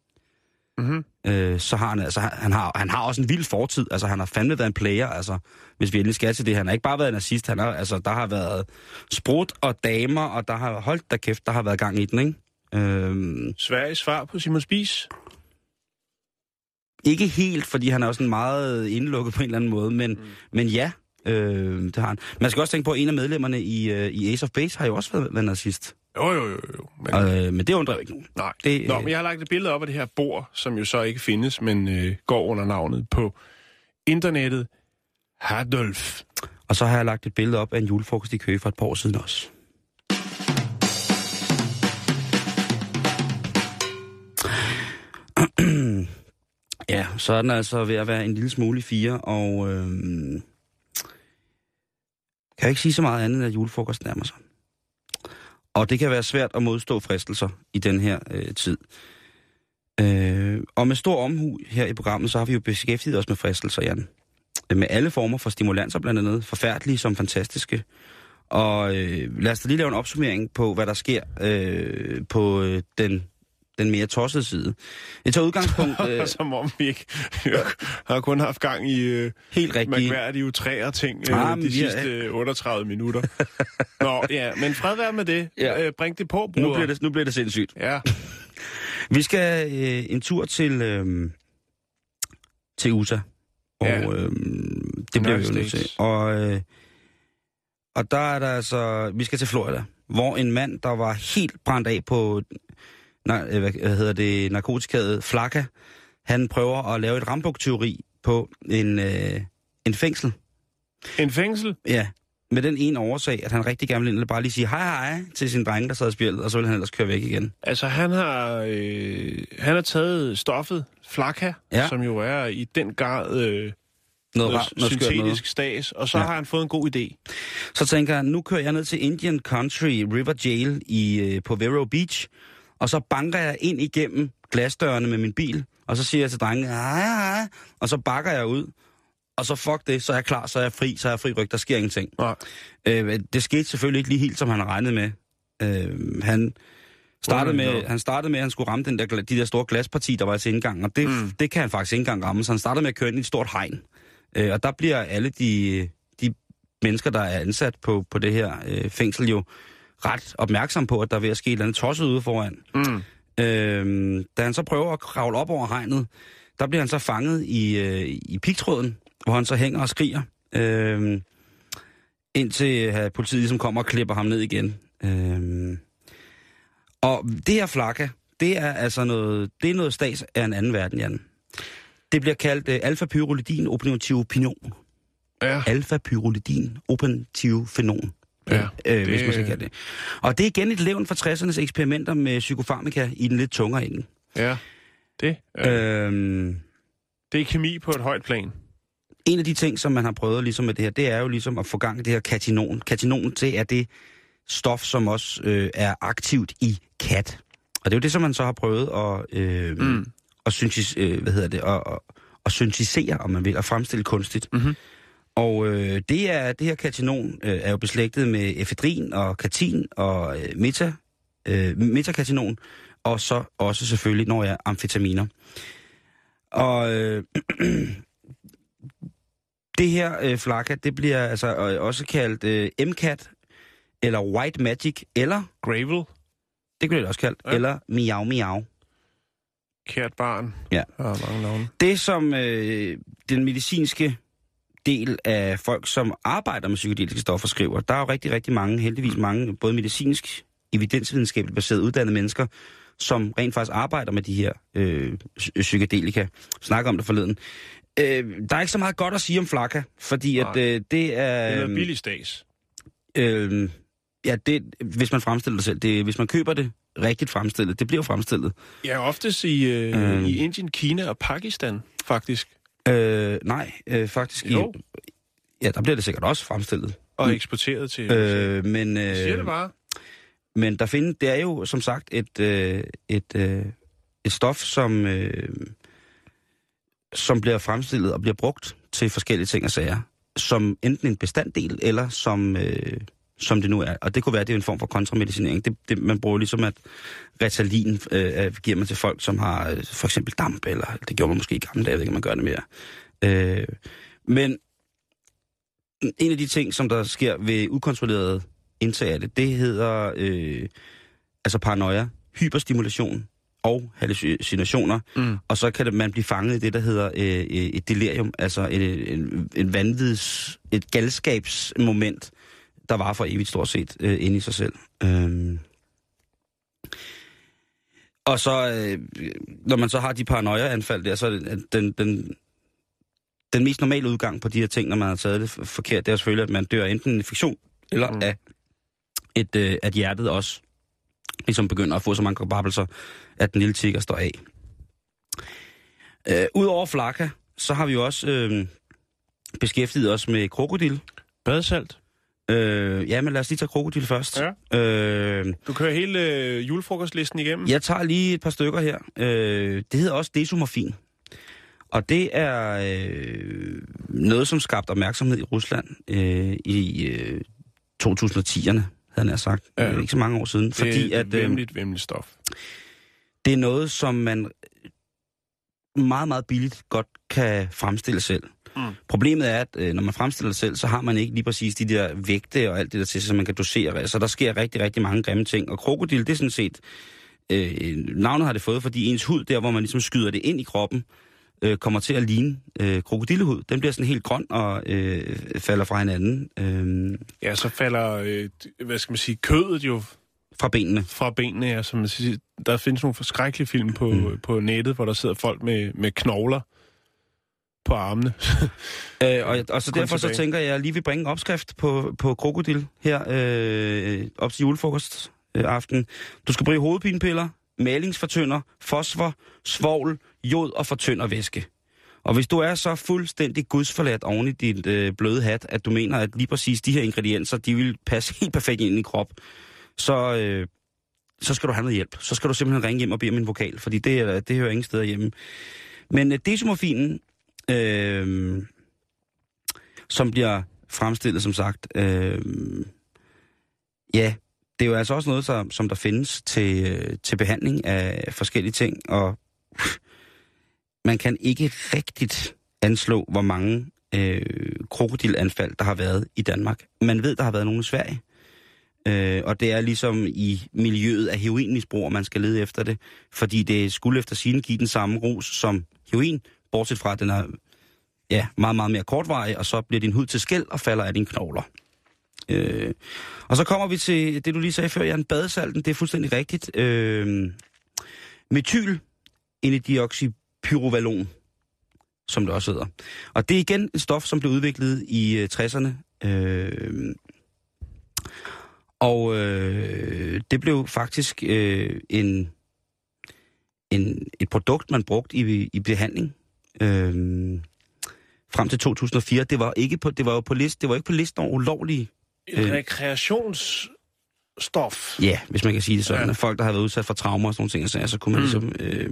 Mm-hmm. øh, så har han altså, han, har, han har også en vild fortid. Altså, han har fandme været en player, altså, hvis vi endelig skal til det. Han har ikke bare været nazist, han har, altså, der har været sprut og damer, og der har, holdt der kæft, der har været gang i den, ikke? Øh, Sveriges svar på Simon Spies. ikke helt, fordi han er også en meget indelukket på en eller anden måde, men, mm. men ja, øh, det har han. Man skal også tænke på, at en af medlemmerne i, øh, i Ace of Base har jo også været, været nazist. Jo, jo, jo, jo. Men, Øh, men det undrer ikke nogen. nej. det- Nå, men jeg har lagt et billede op af det her bord, som jo så ikke findes, men øh, går under navnet på internettet. Hardolf. Og så har jeg lagt et billede op af en julefrokost i Køge for et par år siden også. ja, så er den altså ved at være en lille smule i fire, og øhm, kan jeg ikke sige så meget andet, end at julefrokosten nærmer sig. Og det kan være svært at modstå fristelser i den her øh, tid. Øh, og med stor omhu her i programmet, så har vi jo beskæftiget os med fristelser, Jan øh, med alle former for stimulanser blandt andet, forfærdelige som fantastiske. Og øh, lad os da lige lave en opsummering på, hvad der sker øh, på øh, den, den mere tossede side. Jeg tager udgangspunkt [laughs] øh, Som om vi ikke [laughs] har kun haft gang i øh, helt rigtigt. mærkværdige utræer ting øh, Ah, de er- sidste øh, 38 minutter. Nå, ja, men fred være med det. Ja. Øh, bring det på, Nu bruder. bliver det, nu bliver det sindssygt. Ja, [laughs] Vi skal øh, en tur til, øh, til USA. Og Ja. øh, det bliver vi jo nødt til. Og, øh, og der er der altså... Vi skal til Florida, hvor en mand, der var helt brændt af på nej, øh, hvad, hvad hedder det, narkotikaet Flakka, han prøver at lave et rambuk-teori på en, øh, en fængsel. en fængsel. Ja, med den ene årsag, at han rigtig gerne ville bare lige sige hej hej til sin drenge, der sad og spjældet, og så vil han ellers køre væk igen. Altså, han har, øh, han har taget stoffet Flakka, Ja. som jo er i den grad øh, Noget, noget, noget syntetisk stas, og så Ja. har han fået en god idé. Så tænker jeg, nu kører jeg ned til Indian Country River Jail i, øh, på Vero Beach, og så banker jeg ind igennem glasdørene med min bil, og så siger jeg til drengene, hej hej, og så bakker jeg ud, og så fuck det, så er jeg klar, så er jeg fri, så er jeg fri ryg, der sker ingenting. Nej. Øh, det skete selvfølgelig ikke lige helt, som han regnet med. Øh, han, startede med, han startede med, at han skulle ramme den der, de der store glasparti, der var til indgang, og det, mm. det kan han faktisk ikke engang ramme, så han startede med at køre ind i et stort hegn. Øh, og der bliver alle de, de mennesker, der er ansat på, på det her øh, fængsel jo ret opmærksom på, at der er ved at ske et eller andet tosset ude foran. Mm. Øh, da han så prøver at kravle op over hegnet, der bliver han så fanget i, øh, i pigtråden, hvor han så hænger og skriger, øh, indtil øh, politiet ligesom kommer og klipper ham ned igen. Øh, Og det her flakka, det er altså noget, det er noget stats af en anden verden, Jan. Det bliver kaldt uh, alfa-pyrolidin opinativ pinon. Ja. Alfa-pyrolidin opinativ fenon. Ja, øh, det- hvis man skal kalde det. Og det er igen et levn fra 60'ernes eksperimenter med psykofarmika i den lidt tungere ende. Ja. Det, øh. Øhm, det er kemi på et højt plan. en af de ting, som man har prøvet ligesom med det her, det er jo ligesom at få gang i det her katinon. Katinon, det er det stof, som også øh, er aktivt i kat. Og det er jo det, som man så har prøvet at, øh, Mm. at, syntis, øh, hvad hedder det, at, at, at syntisere, om man vil, at fremstille kunstigt. Mhm. Og øh, det, er, det her katinon øh, er jo beslægtet med efedrin og katin og øh, meta, øh, metakatinon, og så også selvfølgelig, når jeg amfetaminer. Og øh, [clears throat] det her øh, flakka, det bliver altså øh, også kaldt øh, MCAT, eller White Magic, eller, Gravel, det kunne det også kaldt, Ja. eller Miau Miau. kært barn. Ja. Mange navne. Det som øh, den medicinske del af folk, som arbejder med psykedeliske stoffer, skriver, der er jo rigtig, rigtig mange, heldigvis mange, både medicinsk, evidensvidenskabeligt baserede uddannede mennesker, som rent faktisk arbejder med de her øh, psy- psykedelika. Snakker om det forleden. Øh, der er ikke så meget godt at sige om flakka, fordi at, Nej. øh, det er... Det er noget billig stas. Øh, ja, det, hvis man fremstiller det selv. Det, hvis man køber det rigtigt fremstillet, det bliver fremstillet. Ja, oftest i, øh, Øhm. i Indien, Kina og Pakistan, faktisk. Øh, nej, øh, faktisk Jo. i... Ja, der bliver det sikkert også fremstillet. Og eksporteret til... Øh, men, Jeg siger det øh, bare. men der findes, det er jo som sagt et, øh, et, øh, et stof, som, øh, som bliver fremstillet og bliver brugt til forskellige ting og sager. Som enten en bestanddel, eller som, øh, som det nu er. Og det kunne være, at det er en form for kontramedicinering. Det, det, man bruger ligesom, at Ritalin øh, giver man til folk, som har øh, for eksempel damp, eller det gjorde man måske i gamle dage, jeg ved ikke, man gør det mere. Øh, men en af de ting, som der sker ved ukontrolleret indtag af det, det hedder øh, altså paranoia, hyperstimulation og hallucinationer. Mm. Og så kan det, man blive fanget i det, der hedder øh, øh, et delirium, altså et, en, en vanvids, et galskabsmoment, der var for evigt stort set øh, inde i sig selv. Øhm. Og så, øh, når man så har de paranoia-anfald der, så er den, den, den mest normale udgang på de her ting, når man har taget det forkert, det er selvfølgelig, at man dør enten af infektion, eller Mm. af et, øh, at hjertet også ligesom begynder at få så mange kobabelser, at den lille tigger står af. Øh, Udover flakka, så har vi jo også øh, beskæftiget os med krokodil. Badesalt. Øh, ja, men lad os lige tage krokodil først. Ja. Øh, Du kører hele øh, julefrokostlisten igennem. jeg tager lige et par stykker her. Øh, det hedder også desomorfin. Og det er øh, noget, som skabte opmærksomhed i Rusland øh, i øh, 2010'erne, havde jeg sagt. Ja. Ikke så mange år siden. det Fordi er at, øh, vemmeligt, vemmeligt stof. det er noget, som man meget, meget billigt godt kan fremstille selv. Mm. Problemet er, at øh, når man fremstiller det selv, så har man ikke lige præcis de der vægte og alt det der til, så man kan dosere. Så der sker rigtig, rigtig mange grimme ting. Og krokodil, det er sådan set... Øh, navnet har det fået, fordi ens hud, der hvor man ligesom skyder det ind i kroppen, øh, kommer til at ligne øh, krokodillehud. Den bliver sådan helt grøn og øh, falder fra hinanden øh, Ja, så falder, øh, hvad skal man sige, kødet jo fra benene. fra benene. Ja, som man siger. Der findes nogle forskrækkelige film på, mm. på nettet, hvor der sidder folk med, med knogler på armene. [laughs] Øh, og, og så Kun derfor så tilbage. tænker jeg, at jeg lige vil bringe en opskrift på, på krokodil her øh, op til julefrokost øh, aften. Du skal bruge hovedpinepiller, malingsfortynder, fosfor, svovl, jod og fortynder væske. Og hvis du er så fuldstændig gudsforladt oven i dit øh, bløde hat, at du mener, at lige præcis de her ingredienser, de vil passe [laughs] helt perfekt ind i krop, så, øh, så skal du have noget hjælp. Så skal du simpelthen ringe hjem og bede om en vokal, fordi det, er- det hører ingen steder hjemme. Men øh, desomorfinen, øh, som bliver fremstillet, som sagt, øh, ja, det er jo altså også noget, som, som der findes til, øh, til behandling af forskellige ting, og man kan ikke rigtigt anslå, hvor mange øh, krokodilanfald, der har været i Danmark. Man ved, der har været nogle i Sverige. Øh, og det er ligesom i miljøet af heroinmisbrug, man skal lede efter det, fordi det skulle efter sine give den samme ros som heroin, bortset fra, at den er ja, meget, meget mere kortvarig, og så bliver din hud til skæld og falder af dine knogler. Øh, og så kommer vi til det, du lige sagde før, Jan, badesalten. Det er fuldstændig rigtigt. Øh, metyl enedioxypyrovalon, som det også hedder. Og det er igen et stof, som blev udviklet i øh, 60'erne. Øh, og øh, det blev faktisk øh, en, en, et produkt, man brugte i, i behandling. Øh, frem til 2004. Det var ikke på, det var jo på list, det var ikke på listen over ulovlige. En øh, rekreationsstof. Ja, hvis man kan sige det sådan. Ja. Folk, der har været udsat for traumer og sådan nogle ting, så, så kunne man mm. ligesom... Øh,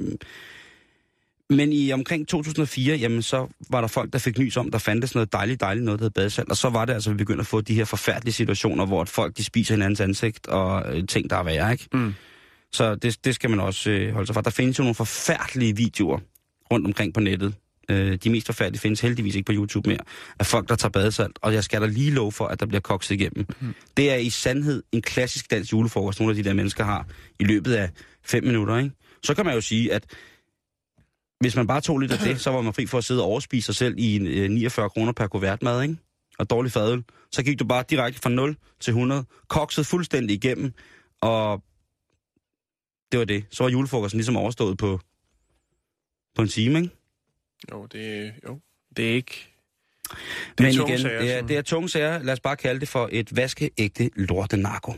men i omkring 2004, jamen så var der folk, der fik nys om, der fandtes noget dejligt, dejligt noget, der hed badesalt. Og så var det altså, vi begyndte at få de her forfærdelige situationer, hvor folk de spiser hinandens ansigt og øh, ting, der er værre, ikke? Mm. Så det, det skal man også øh, holde sig fra. Der findes jo nogle forfærdelige videoer rundt omkring på nettet. Øh, de mest forfærdelige findes heldigvis ikke på YouTube mere. Af folk, der tager badesalt. Og jeg skal da lige love for, at der bliver kokset igennem. Mm. Det er i sandhed en klassisk dansk julefrokost, nogle af de der mennesker har i løbet af fem minutter, ikke? Så kan man jo sige, at hvis man bare tog lidt af det, så var man fri for at sidde og overspise sig selv i 49 øh, kroner per kuvert mad, ikke? Og dårlig fadøl. Så gik du bare direkte fra 0 til 100, kokset fuldstændig igennem, og det var det. Så var julefrokosten ligesom overstået på, på en time, ikke? Jo, det, jo, det er ikke... Det er Men igen, sager, det, er, det er tunge sager. Lad os bare kalde det for et vaskeægte lorte narko.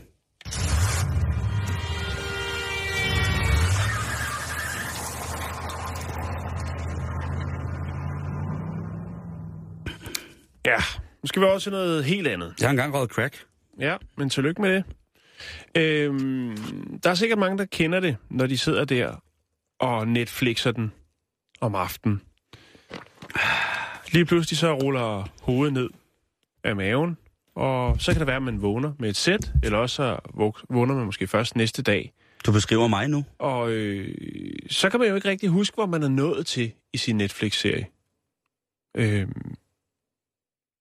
Ja, nu skal vi også noget helt andet. Jeg har engang røget crack. Ja, men tillykke med det. Øhm, der er sikkert mange, der kender det, når de sidder der og Netflixer den om aftenen. Lige pludselig så ruller hovedet ned af maven, og så kan det være, at man vågner med et sæt, eller også så vågner man måske først næste dag. Du beskriver mig nu. Og øh, så kan man jo ikke rigtig huske, hvor man er nået til i sin Netflix-serie. Øh,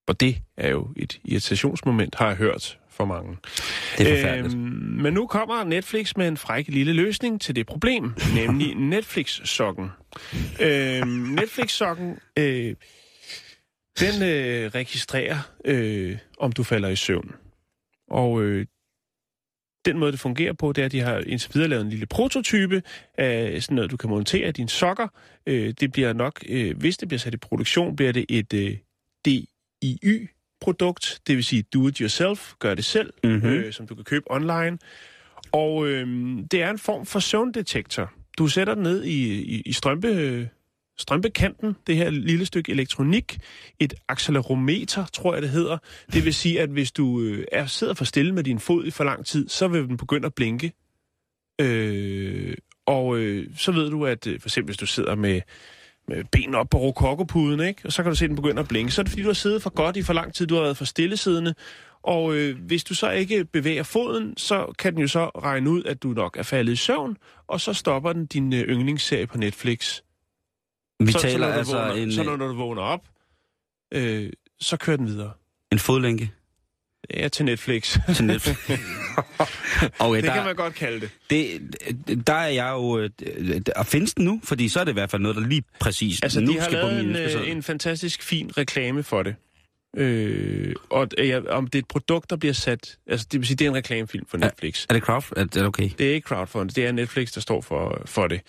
og det er jo et irritationsmoment, har jeg hørt for mange. Det er forfærdeligt. Øhm, men nu kommer Netflix med en fræk lille løsning til det problem, nemlig [laughs] Netflix-sokken. Øhm, Netflix-sokken, øh, den øh, registrerer, øh, om du falder i søvn. Og øh, den måde, det fungerer på, det er, at de har indtil videre lavet en lille prototype af sådan noget, du kan montere i dine sokker. Øh, det bliver nok, øh, hvis det bliver sat i produktion, bliver det et øh, DIY-produkt, det vil sige do-it-yourself, gør det selv, mm-hmm. øh, som du kan købe online. Og øh, det er en form for søvndetektor. Du sætter den ned i, i, i strømpe, strømpekanten, det her lille stykke elektronik, et accelerometer, tror jeg det hedder. Det vil sige, at hvis du øh, er, sidder for stille med din fod i for lang tid, så vil den begynde at blinke. Øh, og øh, så ved du, at øh, for eksempel hvis du sidder med med benene op på rokokopuden, ikke? Og så kan du se, at den begynder at blinke. Så er det, fordi du har siddet for godt i for lang tid, du har været for stillesiddende. Og øh, hvis du så ikke bevæger foden, så kan den jo så regne ud, at du nok er faldet i søvn, og så stopper den din øh, yndlingsserie på Netflix. Vi så, taler så, altså vågner, en... Så når, når du vågner op, øh, så kører den videre. En fodlænke? Ja, til Netflix. [laughs] Til Netflix. [laughs] okay, det der, kan man godt kalde det. det. Der er jeg jo... Og findes den nu? Fordi så er det i hvert fald noget, der lige præcis altså, nu de har skal lavet på min en, en fantastisk fin reklame for det. Øh, og ja, om det er et produkt, der bliver sat... Altså, det vil sige, det er en reklamefilm for Netflix. Er, er det crowd? Er det okay? Det er ikke crowdfunding, det er Netflix, der står for, for det.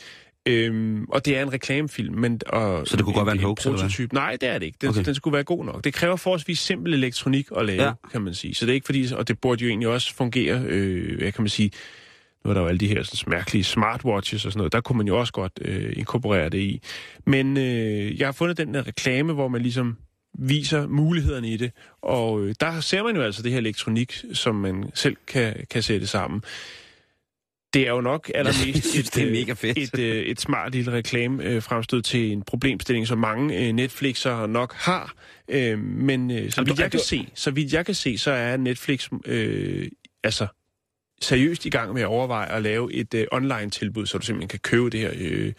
Øhm, og det er en reklamefilm. Men, og så det kunne en, godt være en hoax, eller? Nej, det er det ikke. Den, okay. den skulle være god nok. Det kræver forholdsvis simpel elektronik at lave, ja. kan man sige. Så det er ikke fordi... Og det burde jo egentlig også fungere, øh, hvad kan man sige... Nu er der jo alle de her sådan, mærkelige smartwatches og sådan noget. Der kunne man jo også godt øh, inkorporere det i. Men øh, jeg har fundet den der reklame, hvor man ligesom viser mulighederne i det. Og øh, der ser man jo altså det her elektronik, som man selv kan, kan sætte sammen. Det er jo nok allermest et, [laughs] det er mega fedt. et, et, øh, et smart lille reklame øh, fremstød til en problemstilling, som mange øh, Netflixer nok har. Øh, men øh, så, vidt jeg kan se, så vidt jeg kan se, så er Netflix øh, altså seriøst i gang med at overveje at lave et øh, online-tilbud, så du simpelthen kan købe det her øh,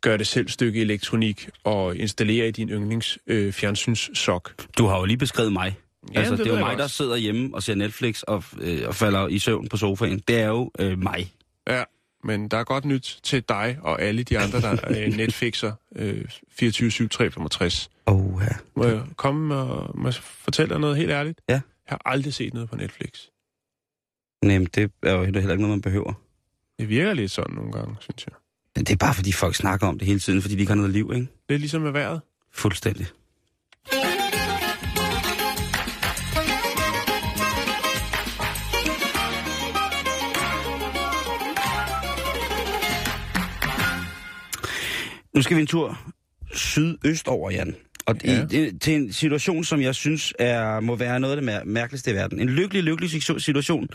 gør det selv stykke elektronik og installere i din yndlings øh, fjernsynssok. Du har jo lige beskrevet mig. Ja, altså, det, det er jo mig, også. der sidder hjemme og ser Netflix og, øh, og falder i søvn på sofaen. Det er jo øh, mig. Ja, men der er godt nyt til dig og alle de andre, der er [laughs] Netflixer øh, 24-7-365. Oh, ja. Må jeg komme og må jeg fortælle dig noget helt ærligt? Ja. Jeg har aldrig set noget på Netflix. Nej, men det er jo heller ikke noget, man behøver. Det virker lidt sådan nogle gange, synes jeg. Men det er bare, fordi folk snakker om det hele tiden, fordi de ikke har noget liv, ikke? Det er ligesom med vejret. Fuldstændig. Nu skal vi en tur sydøst over, Jan. Og Ja. ja. i, til en situation, som jeg synes er, må være noget af det mær- mærkeligste i verden. En lykkelig, lykkelig situ- situation,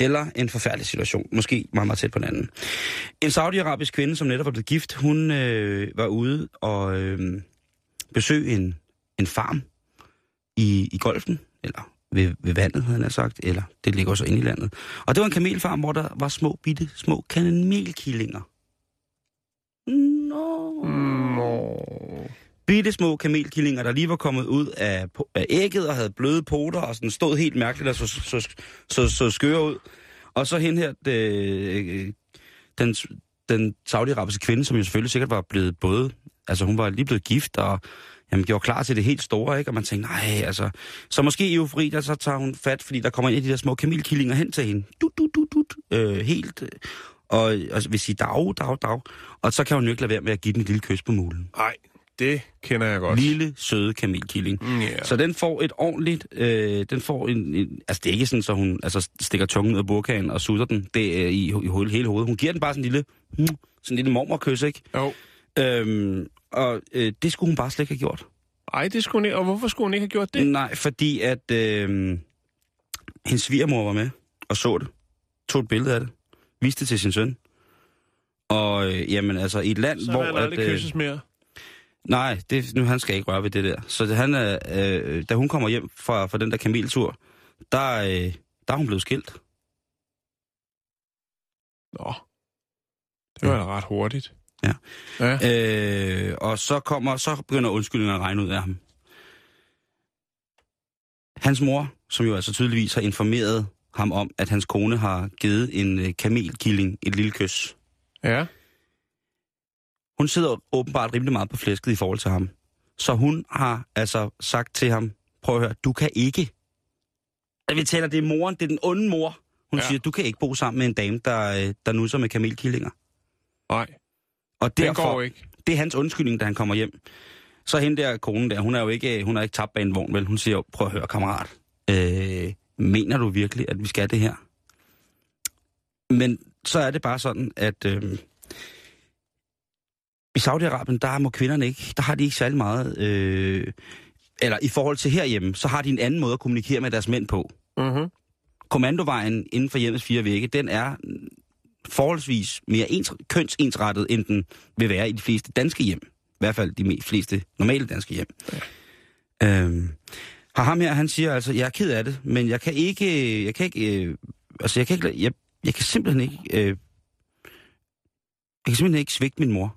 eller en forfærdelig situation. Måske meget, meget tæt på den anden. En saudiarabisk kvinde, som netop var blevet gift, hun øh, var ude og øh, besøge en, en farm i, i golfen, eller ved, ved vandet, havde han sagt, eller det ligger også inde i landet. Og det var en kamelfarm, hvor der var små, bitte, små kamelkillinger. Nå. Bitte små kamelkillinger, der lige var kommet ud af, af ægget og havde bløde poter og sådan stod helt mærkeligt og så, så, så, så skøre ud. Og så hen her, øh, den, den saudiarabiske kvinde, som jo selvfølgelig sikkert var blevet både, altså hun var lige blevet gift og jamen, gjorde klar til det helt store, ikke? Og man tænkte, nej, altså... Så måske i eufori, der så tager hun fat, fordi der kommer en af de der små kamelkillinger hen til hende. Du, du, du, du, øh, helt... Øh, øh, Og, og vil sige dag, dag, dag. Og så kan hun jo ikke lade være med at give den et lille kys på mulen. Nej, det kender jeg godt. Lille, søde kamelkilling. Mm, ja. Så den får et ordentligt, øh, den får en, en, altså det er ikke sådan, så hun altså, stikker tungen ud af burkagen og sutter den det er i, i ho- hele hovedet. Hun giver den bare sådan en lille, mm, sådan en lille mormorkys, ikke? Jo. Øhm, og øh, det skulle hun bare slet ikke have gjort. Ej, det skulle hun ikke. Og hvorfor skulle hun ikke have gjort det? Nej, fordi at øh, hendes svigermor var med og så det. Tog et billede af det. Viste det til sin søn. Og øh, jamen altså, i et land, Så hvor... han aldrig at, øh, kysses mere. Nej, det, nu han skal ikke røre ved det der. Så det, han, er, øh, da hun kommer hjem fra, fra den der kameltur, der, øh, der er hun blevet skilt. Nå. Det var da ret hurtigt. Ja. Ja. Øh, og så kommer, så begynder undskyldningen at regne ud af ham. Hans mor, som jo altså tydeligvis har informeret ham om, at hans kone har givet en øh, kamelkilling et lille kys. Ja. Hun sidder åbenbart rimelig meget på flæsket i forhold til ham. Så hun har altså sagt til ham, prøv at høre, du kan ikke. Vi taler, det er moren, det er den onde mor. Hun Ja. siger, du kan ikke bo sammen med en dame, der, øh, der nusser med kamelkillinger. Nej, Og den derfor, går ikke. det er hans undskyldning, da han kommer hjem. Så hende der konen der, hun er jo ikke, hun er ikke tabt bag en vogn, vel? Hun siger, prøv at høre, kammerat. Øh, mener du virkelig, at vi skal det her? Men så er det bare sådan, at øh, i Saudi-Arabien, der må kvinderne ikke, der har de ikke særlig meget, øh, eller i forhold til herhjemme, så har de en anden måde at kommunikere med deres mænd på. Mm-hmm. Kommandovejen inden for hjemmets fire vægge, den er forholdsvis mere ens, kønsensrettet, end den vil være i de fleste danske hjem. I hvert fald de fleste normale danske hjem. Ja. Øhm, har ham her, han siger altså, jeg er ked af det, men jeg kan ikke, jeg kan ikke, øh, altså jeg kan ikke, jeg, jeg kan simpelthen ikke, øh, jeg kan simpelthen ikke svigte min mor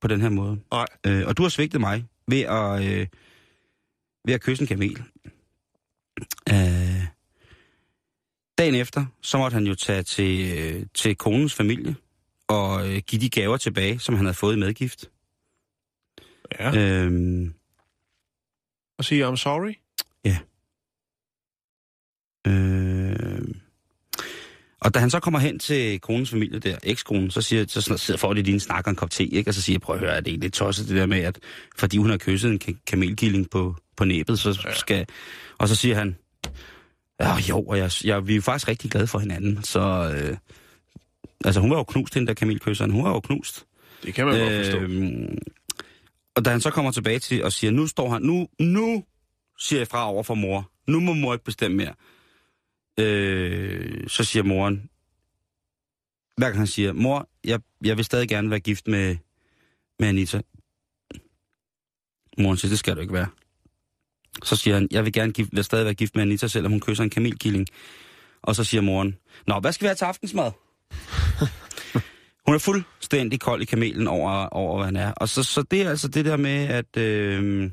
på den her måde. Nej. Øh, og du har svigtet mig ved at, øh, ved at kysse en kamel. Øh, dagen efter, så måtte han jo tage til, øh, til konens familie og øh, give de gaver tilbage, som han havde fået i medgift. Ja. Øhm, Og sige, I'm sorry. Øh, og da han så kommer hen til konens familie der, ekskonen, så, siger, så sidder får de lige en snak og en kop te, ikke? og så siger jeg, prøv at høre, er det lidt tosset det der med, at fordi hun har kysset en ka- kamelkilling på, på næbet, så Ja. skal... Og så siger han, ja jo, og jeg, jeg, vi er faktisk rigtig glade for hinanden, så... Øh, altså hun var jo knust, den der kamelkysseren, hun var jo knust. Det kan man godt forstå. Øhm, og da han så kommer tilbage til og siger, nu står han, nu, nu siger jeg fra over for mor. Nu må mor ikke bestemme mere. Øh, så siger moren, hver gang han siger, mor, jeg, jeg vil stadig gerne være gift med, med Anita. Moren siger, det skal du ikke være. Så siger han, jeg vil gerne gift, vil stadig være gift med Anita, selvom hun kysser en kamelkilling. Og så siger moren, nå, hvad skal vi have til aftensmad? Hun er fuldstændig kold i kamelen over, over hvad han er. Og så, så det er altså det der med, at, øh,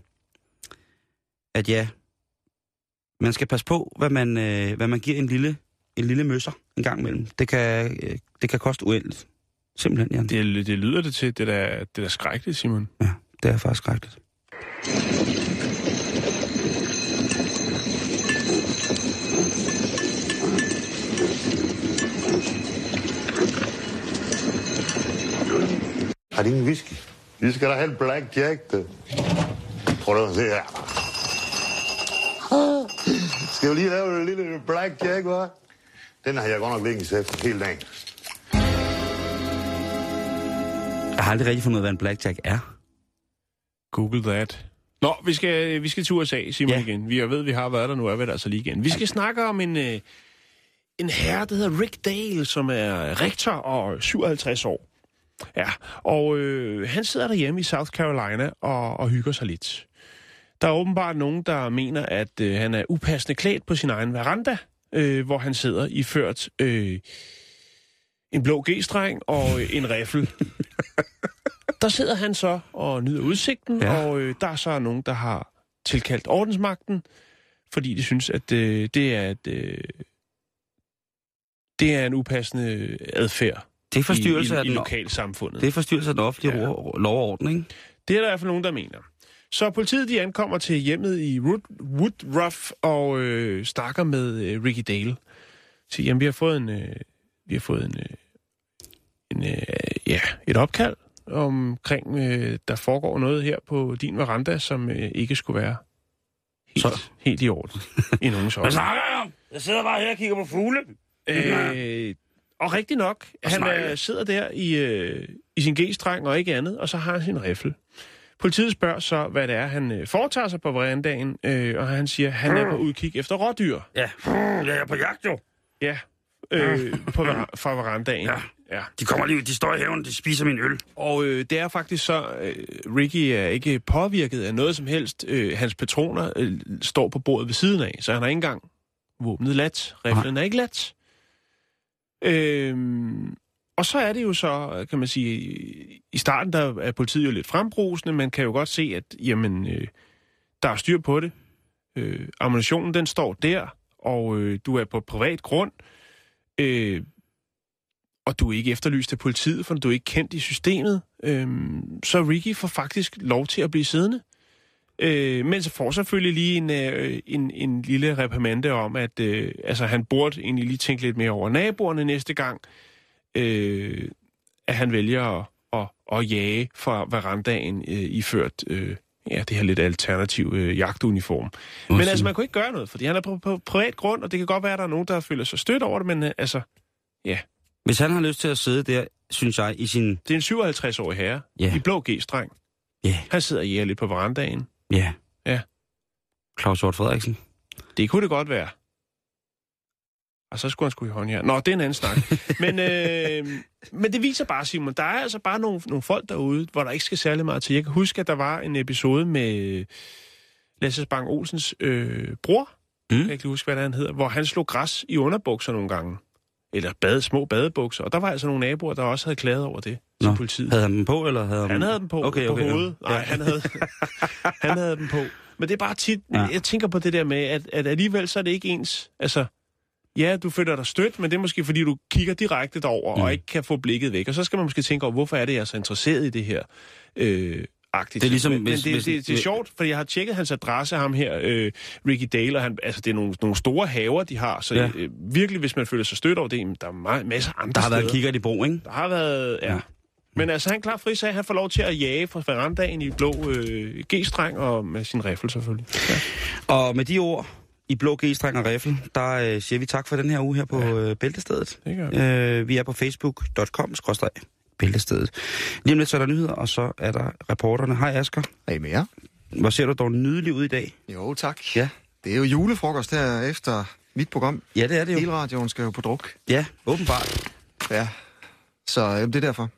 at ja, man skal passe på, hvad man, øh, hvad man giver en lille, en lille møsser en gang imellem. Det kan, øh, det kan koste uendeligt. Simpelthen, Jan. Det, det lyder det til. Det er da, det er da skrækkeligt, Simon. Ja, det er faktisk skrækkeligt. Har de ingen whisky? Vi skal da have en black jack, det. Prøv at se her. Skal vi lige lave en lille Black Jack, hva'? Den har jeg godt nok liggende i sæt hele dagen. Jeg har aldrig rigtig fundet ud af, hvad en blackjack er. Google that. Nå, vi skal, vi skal til USA, Simon, Ja. igen. Vi har ved, vi har været der, nu er vi der altså lige igen. Vi skal snakke om en, øh, en herre, der hedder Rick Dale, som er rektor og 57 år. Ja, og øh, han sidder derhjemme i South Carolina og, og hygger sig lidt. Der er åbenbart nogen, der mener, at øh, han er upassende klædt på sin egen veranda, øh, hvor han sidder iført øh, en blå G-streng og øh, en riffel. [laughs] der sidder han så og nyder udsigten, Ja. og øh, der er så nogen, der har tilkaldt ordensmagten, fordi de synes, at øh, det er et, øh, det er en upassende adfærd Det er forstyrrelse i, i, i lokalsamfundet. det er forstyrrelse af den offentlige ja. lov og orden, ikke? Det er der i hvert fald nogen, der mener. Så politiet de ankommer til hjemmet i Wood, Woodruff og øh, snakker med øh, Ricky Dale. Så jamen, vi har fået en, øh, vi har fået en, øh, en øh, ja, et opkald omkring, øh, der foregår noget her på din veranda, som øh, ikke skulle være helt, Så- helt i orden i nogens [laughs] Hvad øjne. snakker jeg om? Jeg sidder bare her og kigger på fugle. Øh, og rigtig nok, Og han øh, sidder der i, øh, i sin G-streng og ikke andet, og så har han sin riffel. Politiet spørger så, hvad det er, han øh, foretager sig på verandaen, øh, og han siger, at han er på udkig efter rådyr. Ja, jeg er på jagt jo. Ja, øh, på, ver- fra verandaen. Ja. ja. De kommer lige ud, de står i haven, de spiser min øl. Og øh, det er faktisk så, øh, Ricky er ikke påvirket af noget som helst. Øh, hans patroner øh, står på bordet ved siden af, så han har ikke engang våbnet lat. Riflen er ikke lat. Øh, og så er det jo så, kan man sige, i starten der er politiet jo lidt frembrusende, man kan jo godt se, at jamen, øh, der er styr på det. Øh, ammunitionen, den står der, og øh, du er på privat grund. Øh, og du er ikke efterlyst af politiet, for du er ikke kendt i systemet. Øh, så Ricky får faktisk lov til at blive siddende. Øh, men så får selvfølgelig lige en, øh, en, en lille reprimande om, at øh, altså, han burde egentlig lige tænke lidt mere over naboerne næste gang, øh, at han vælger at, at, at jage fra verandaen øh, iført øh, ja, det her lidt alternativ øh, jagtuniform. Men altså, man kunne ikke gøre noget, fordi han er på, på privat grund, og det kan godt være, at der er nogen, der føler sig stødt over det, men øh, altså, Hvis han har lyst til at sidde der, synes jeg, i sin... Det er en 57-årig herre Ja. i blå G-streng. Ja, Han sidder og jæger lidt på verandaen. ja. Ja. Claus Hjort Frederiksen. Det kunne det godt være. Og så skulle han sgu i hånd her. Nå, det er en anden snak. [laughs] men, øh, men det viser bare, Simon, der er altså bare nogle, nogle folk derude, hvor der ikke skal særlig meget til. Jeg kan huske, at der var en episode med Lasse Bang Olsens øh, bror. Mm. Jeg kan ikke huske, hvad han hedder. Hvor han slog græs i underbukser nogle gange. Eller bade, små badebukser. Og der var altså nogle naboer, der også havde klaget over det til Nå, politiet. Havde han dem på, eller havde Han havde dem på, okay, på okay, ja. hovedet. Nej, Ja. han havde, [laughs] han havde dem på. Men det er bare tit, ja. jeg tænker på det der med, at, at alligevel så er det ikke ens, altså, ja, du føler dig stødt, men det er måske fordi, du kigger direkte derover mm. Og ikke kan få blikket væk. Og så skal man måske tænke over, hvorfor er det, jeg er så interesseret i det her? Øh, agtigt. Det er ligesom, men, hvis- det, hvis- det, det, er sjovt, fordi jeg har tjekket hans adresse, ham her, øh, Ricky Dale, og han, altså det er nogle, nogle store haver, de har, så Ja. øh, virkelig, hvis man føler sig stødt over det, jamen, der er meget, masser andre Der har været steder. kigger i bro, ikke? Der har været, ja. Ja. Men altså, han klar fri sag, han får lov til at jage fra verandaen i blå øh, G-streng og med sin riffel selvfølgelig. Ja. Og med de ord, i blå G-streng og riffel, der øh, siger vi tak for den her uge her på ja. øh, Bæltestedet. Det gør vi. Øh, vi er på facebook.com bæltestedet. Lige om lidt så er der nyheder, og så er der reporterne. Hej Asger. Hej med jer. Hvor ser du dog nydelig ud i dag? Jo, tak. Ja. Det er jo julefrokost her efter mit program. Ja, det er det jo. Hele radioen skal jo på druk. Ja, åbenbart. Ja. Så øh, det er derfor.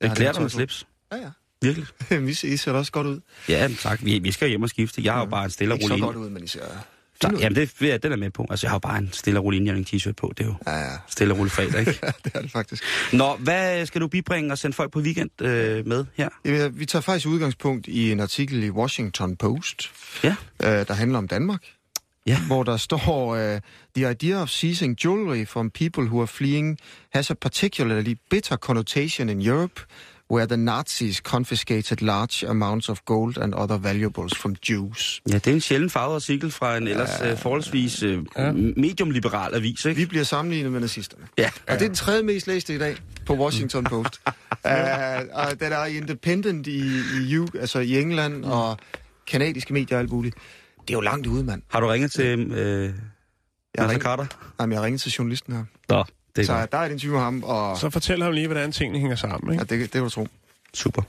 Jeg det dig med slips. Ja, ja. Virkelig. [laughs] Vi ser, I ser også godt ud. Ja, tak. Vi, vi skal hjem og skifte. Jeg har jo bare en stille og Ikke så rolig godt ud, men I ser Så, jamen, det, det, den er med på. Altså, jeg har bare en stille og rolig indjævning t-shirt på. Det er jo Ja, ja. stille og rolig fredag, ikke? [laughs] ja, det er det faktisk. Nå, hvad skal du bibringe og sende folk på weekend øh, med her? Jamen, vi tager faktisk udgangspunkt i en artikel i Washington Post, Ja. øh, der handler om Danmark. Ja. Hvor der står, uh, the idea of seizing jewelry from people who are fleeing has a particularly bitter connotation in Europe, where the Nazis confiscated large amounts of gold and other valuables from Jews. Ja, det er en sjælden farvet artikel fra en ellers øh, forholdsvis øh, mediumliberal avis, ikke? Vi bliver sammenlignet med nazisterne. Ja. Og det er den tredje mest læste i dag. på Washington Post. [laughs] uh, og den er i Independent i, i, UK, altså i England, og kanadiske medier og alt muligt. Det er jo langt ude, mand. Har du ringet til øh, Jeg ring- Carter? Nej, men jeg ringede til journalisten her. Nå, det er Så godt. der er et interview med ham, og Så fortæl ham lige, hvordan tingene hænger sammen. ja, Ikke? det, det kan du tro. Super.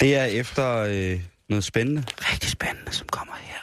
Det er efter øh, noget spændende, rigtig spændende, som kommer her.